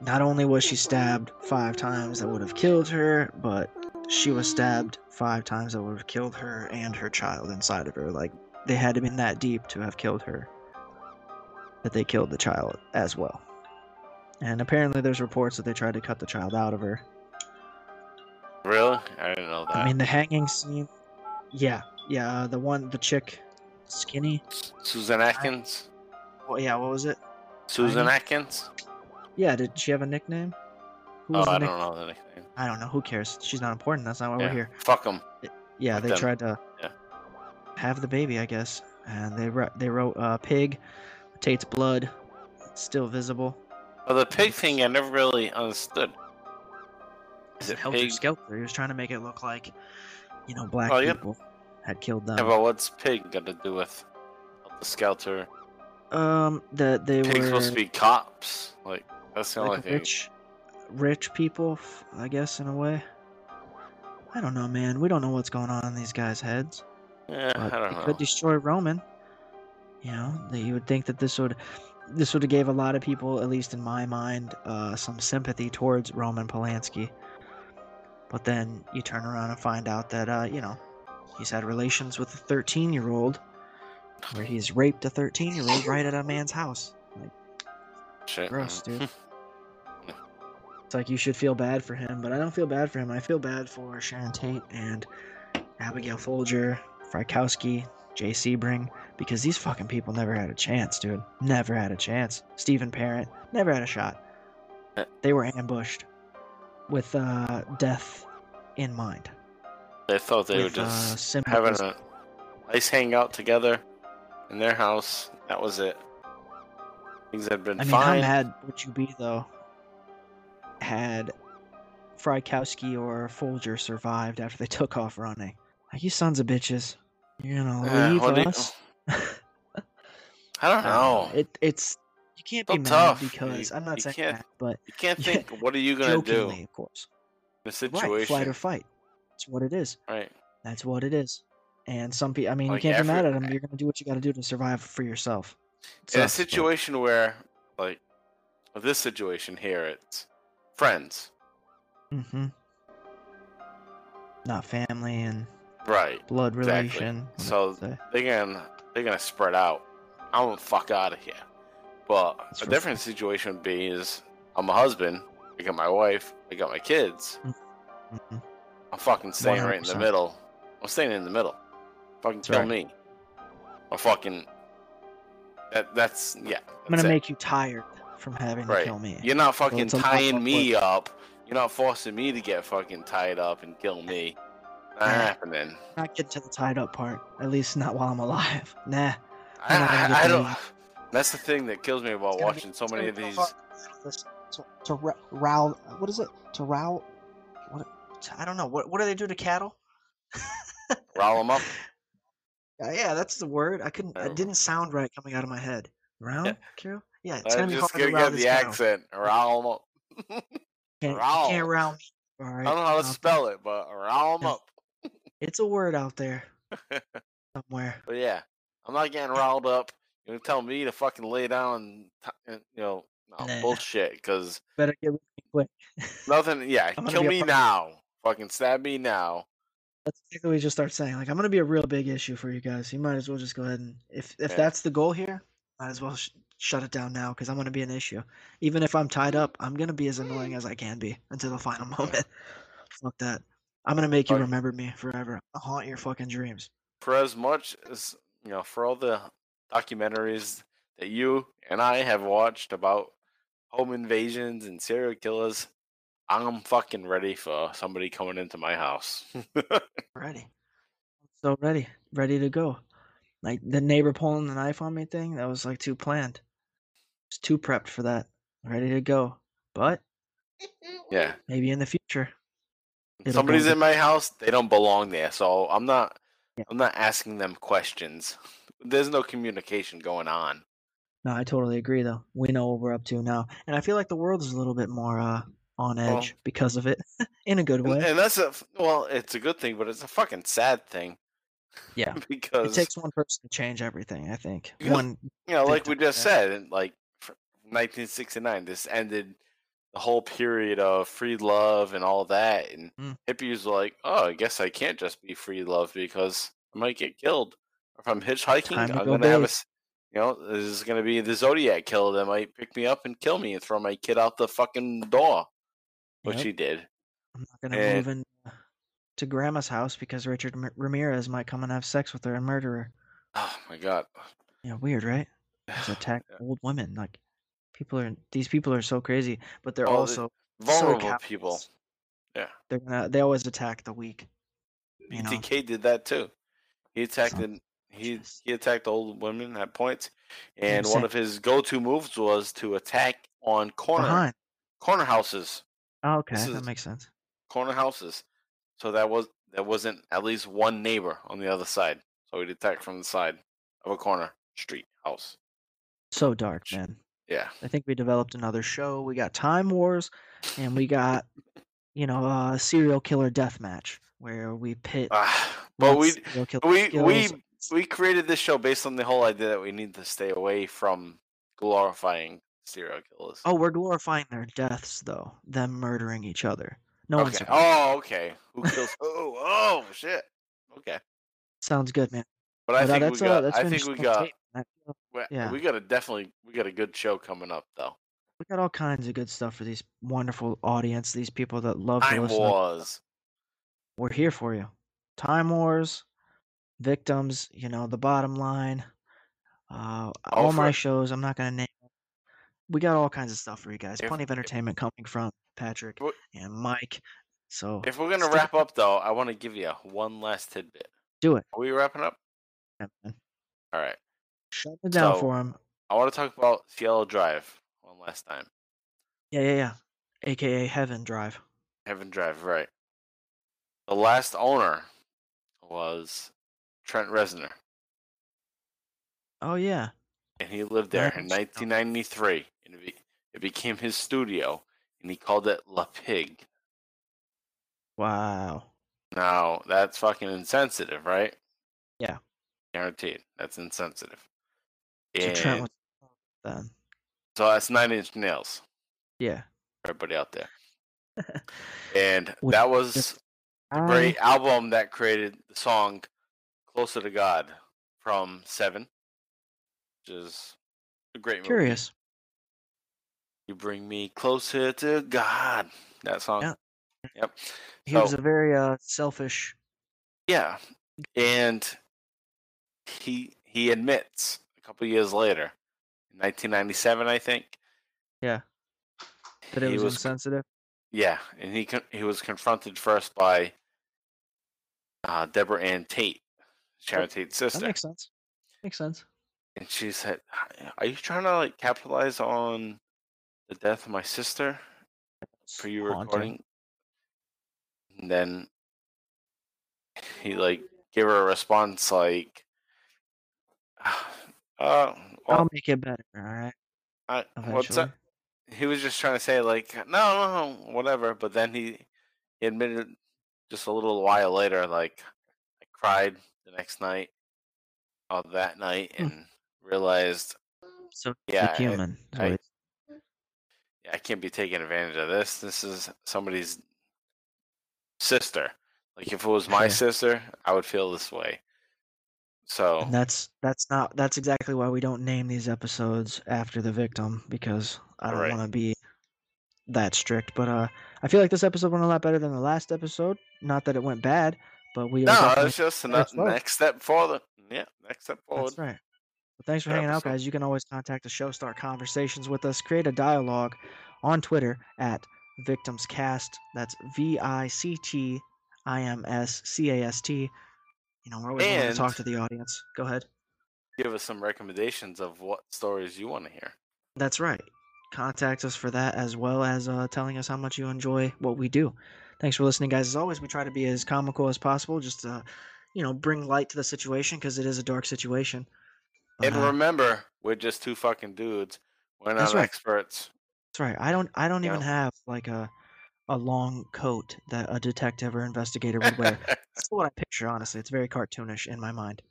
not only was she stabbed five times that would have killed her, but she was stabbed five times that would have killed her and her child inside of her. Like, they had to been that deep to have killed her. That they killed the child as well. And apparently, there's reports that they tried to cut the child out of her. Really? I didn't know that. I mean, the hanging scene. Yeah, yeah, uh, the one, the chick, skinny. Susan Atkins? Well, yeah, what was it? Susan Tiny? Atkins? Yeah, did she have a nickname? Who Oh, I nick- don't know the nickname. I don't know. Who cares? She's not important. That's not why yeah. we're here. Fuck them. Yeah, Fuck they them. tried to Yeah. have the baby, I guess, and they wrote they wrote uh, pig, Tate's blood, still visible. Well, the pig thing I never really understood. Is it Helter pig? Skelter. He was trying to make it look like, you know, black Oh, yeah. people had killed them. Yeah, but what's pig got to do with the Skelter? um, that they Pig's were supposed to be cops. Like, that's the only like thing. rich, rich people, I guess, in a way. I don't know, man. We don't know what's going on in these guys' heads. Yeah, but I don't know. could destroy Roman. You know, that you would think that this would this would have gave a lot of people, at least in my mind, uh, some sympathy towards Roman Polanski. But then you turn around and find out that uh, you know he's had relations with a 13 year old, where he's raped a 13 year old right at a man's house. Like, Shit. gross, dude. (laughs) It's like you should feel bad for him, but I don't feel bad for him. I feel bad for Sharon Tate and Abigail Folger, Frykowski, Jay Sebring, because these fucking people never had a chance, dude. Never had a chance. Stephen Parent never had a shot. Uh. They were ambushed with uh, death in mind. They thought they were with, uh, just having a nice hangout together in their house. That was it. Things had been I mean, how fine. mad would you be though had Frykowski or Folger survived after they (laughs) took off running. Like, you sons of bitches. You're gonna Uh, leave what do you- us? (laughs) I don't know. It it's you can't be So mad tough. because You- I'm not saying that, but you can't (laughs) think. What are you gonna do of course. The a Right, situation? flight or fight. That's what it is. right. That's what it is. And some people, I mean, Like you can't be mad at them. You're gonna do what you got to do to survive for yourself. It in a sucks, but- situation where, like, this situation here, it's friends, Mm-hmm. Not family and right? blood Exactly. relation. So they're gonna they're gonna spread out. I'm gonna fuck out of here. But That's a different situation would be is I'm a husband. I got my wife. I got my kids. Mhm. I'm fucking staying right in the middle. I'm staying in the middle. Fucking That's kill right. me. Or fucking. That that's yeah. I'm gonna it. make you tired from having to kill me. You're not fucking lot tying me up. You're not forcing me to get fucking tied up and kill me. Not Yeah. happening. Not getting to the tied up part. At least not while I'm alive. (laughs) Nah. I, We're not gonna I, I don't. (sighs) That's the thing that kills me about gonna be- watching so many of these. To, to, row, what is it? To row, what? I don't know. What what do they do to cattle? (laughs) Rile them up. Uh, yeah, that's the word. I couldn't. Oh. It didn't sound right coming out of my head. Round, Yeah. Carol? Yeah, it's I gonna be just hard to get the accent. Rile them up. Can't, Row. (laughs) can't row me. All right. I don't know how to spell it, but rile them up. It's a word out there (laughs) somewhere. But yeah, I'm not getting (laughs) riled up. You're gonna tell me to fucking lay down and, and you know, no Nah. bullshit. Because Better get with me quick. (laughs) nothing. Yeah, kill me now. Fucking stab me now. That's exactly what we just start saying. Like, I'm gonna be a real big issue for you guys. You might as well just go ahead and, if if Yeah. that's the goal here, might as well sh- shut it down now because I'm gonna be an issue. Even if I'm tied up, I'm gonna be as annoying as I can be until the final moment. Fuck that. I'm gonna make you remember me forever. I'll haunt your fucking dreams. For as much as you know, for all the documentaries that you and I have watched about home invasions and serial killers, I'm fucking ready for somebody coming into my house. (laughs) Ready. So ready. Ready to go. Like the neighbor pulling the knife on me thing, that was like too planned. It's too prepped for that. Ready to go. But yeah. maybe in the future. Somebody's in my house they don't belong there so i'm not Yeah. i'm not asking them questions there's no communication going on No, I totally agree though. We know what we're up to now. And I feel like the world is a little bit more uh on Well- edge because of it. (laughs) in a good way. and that's a well it's a good thing but it's a fucking sad thing Yeah. (laughs) Because it takes one person to change everything, I think. One you know like we just said like 1969 this ended the whole period of free love and all that and Mm. hippies were like oh i guess i can't just be free love because i might get killed if i'm hitchhiking Time to i'm go gonna have a you know this is gonna be the zodiac killer that might pick me up and kill me and throw my kid out the fucking door which Yep. he did I'm not gonna and- move in uh, to grandma's house because Richard M- Ramirez might come and have sex with her and murder her. oh my god Yeah, weird, right? Just (sighs) attack Yeah. old women. Like people are these people are so crazy, but they're the- also vulnerable so people yeah They're gonna they always attack the weak. You know, BTK did that too. He attacked Son an, he he attacked old women at points, and one of his go-to moves was to attack on corner behind. corner houses, Oh, okay, This that makes sense. corner houses. So that was there wasn't at least one neighbor on the other side. So he'd attack from the side of a corner street house. So dark, man. Yeah, I think we developed another show. We got Time Wars, and we got you know a serial killer death match where we pit. Ah, but we one's we we skills we created this show based on the whole idea that we need to stay away from glorifying serial killers. Oh, we're glorifying their deaths though. Them murdering each other. No okay. survived. Oh, okay. Who kills? oh, oh, shit. Okay. Sounds good, man. But I But, uh, think that's we uh, got. I think we got. tape. We- yeah. We got a definitely. We got a good show coming up though. We got all kinds of good stuff for these wonderful audience. These people that love to Time listen. Wars. We're here for you. Time wars, victims. You know the bottom line. Uh, All all my shows. I'm not gonna name. them. We got all kinds of stuff for you guys. If- Plenty of entertainment coming from Patrick and Mike. So If we're gonna wrap up though, I want to give you one last tidbit. do it. Are we wrapping up? Yeah, man. All right. Shut it down So- for him. I want to talk about Cielo Drive one last time. Yeah, yeah, yeah. aka Heaven Drive. Heaven Drive, right. The last owner was Trent Reznor, Oh yeah. and he lived there in 1993. And it, be, it became his studio, and he called it Le Pig. Wow. Now, that's fucking insensitive, right? Yeah. Guaranteed. That's insensitive. So And was then. so that's Nine Inch Nails, Yeah. everybody out there. (laughs) And Which that was the great album that created the song Closer to God from Seven, which is a great movie. Curious. You bring me closer to God. That song. Yeah. Yep. He was So- a very uh selfish. Yeah. And he he admits a couple years later, in 1997, I think. Yeah. That it he was, insensitive. Yeah, and he con- he was confronted first by uh, Deborah Ann Tate, Sharon Tate's sister. That makes sense. Makes sense. and she said, "Are you trying to like capitalize on the death of my sister for you recording?" And then he like gave her a response like, "Uh, well, I'll make it better. All right. I, what's up?" He was just trying to say like, "No, no, no, whatever," but then he, he admitted just a little while later, like, I cried the next night, or that night, Hmm. and realized, So Yeah, yeah, I- I- yeah, I can't be taking advantage of this. This is somebody's sister. Like, if it was my Sure. (laughs) sister, I would feel this way. So, and that's that's not that's exactly why we don't name these episodes after the victim because I don't Right. want to be that strict. But uh, I feel like this episode went a lot better than the last episode. Not that it went bad, but we no, it's just Next next step forward. Yeah, next step forward. That's right. Well, thanks for hanging out, guys. You can always contact the show, start conversations with us, create a dialogue on Twitter at VictimsCast. That's V I C T I M S C A S T. You know, we're always willing to talk to the audience. Go ahead. Give us some recommendations of what stories you want to hear. That's right. Contact us for that as well as uh, telling us how much you enjoy what we do. Thanks for listening, guys. As always, we try to be as comical as possible, just to, you know, bring light to the situation because it is a dark situation. And uh, remember, we're just two fucking dudes. We're That's not right. experts. That's right. I don't. I don't even Yeah. have like a a long coat that a detective or investigator would wear. That's what I picture. Honestly, it's very cartoonish in my mind.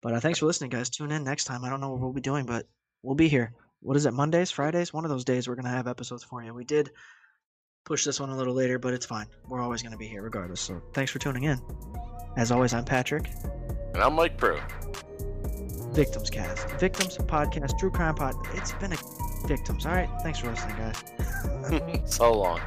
But uh, thanks for listening, guys. Tune in next time. I don't know what we'll be doing, but we'll be here. What is it? Mondays, Fridays? One of those days we're gonna have episodes for you. We did push this one a little later, but it's fine. We're always gonna be here regardless. So thanks for tuning in. As always, I'm Patrick. and I'm Mike Brew. Victims Cast, Victims Podcast, True Crime Pod. It's been a (laughs) victims. All right. Thanks for listening, guys. (laughs) so long.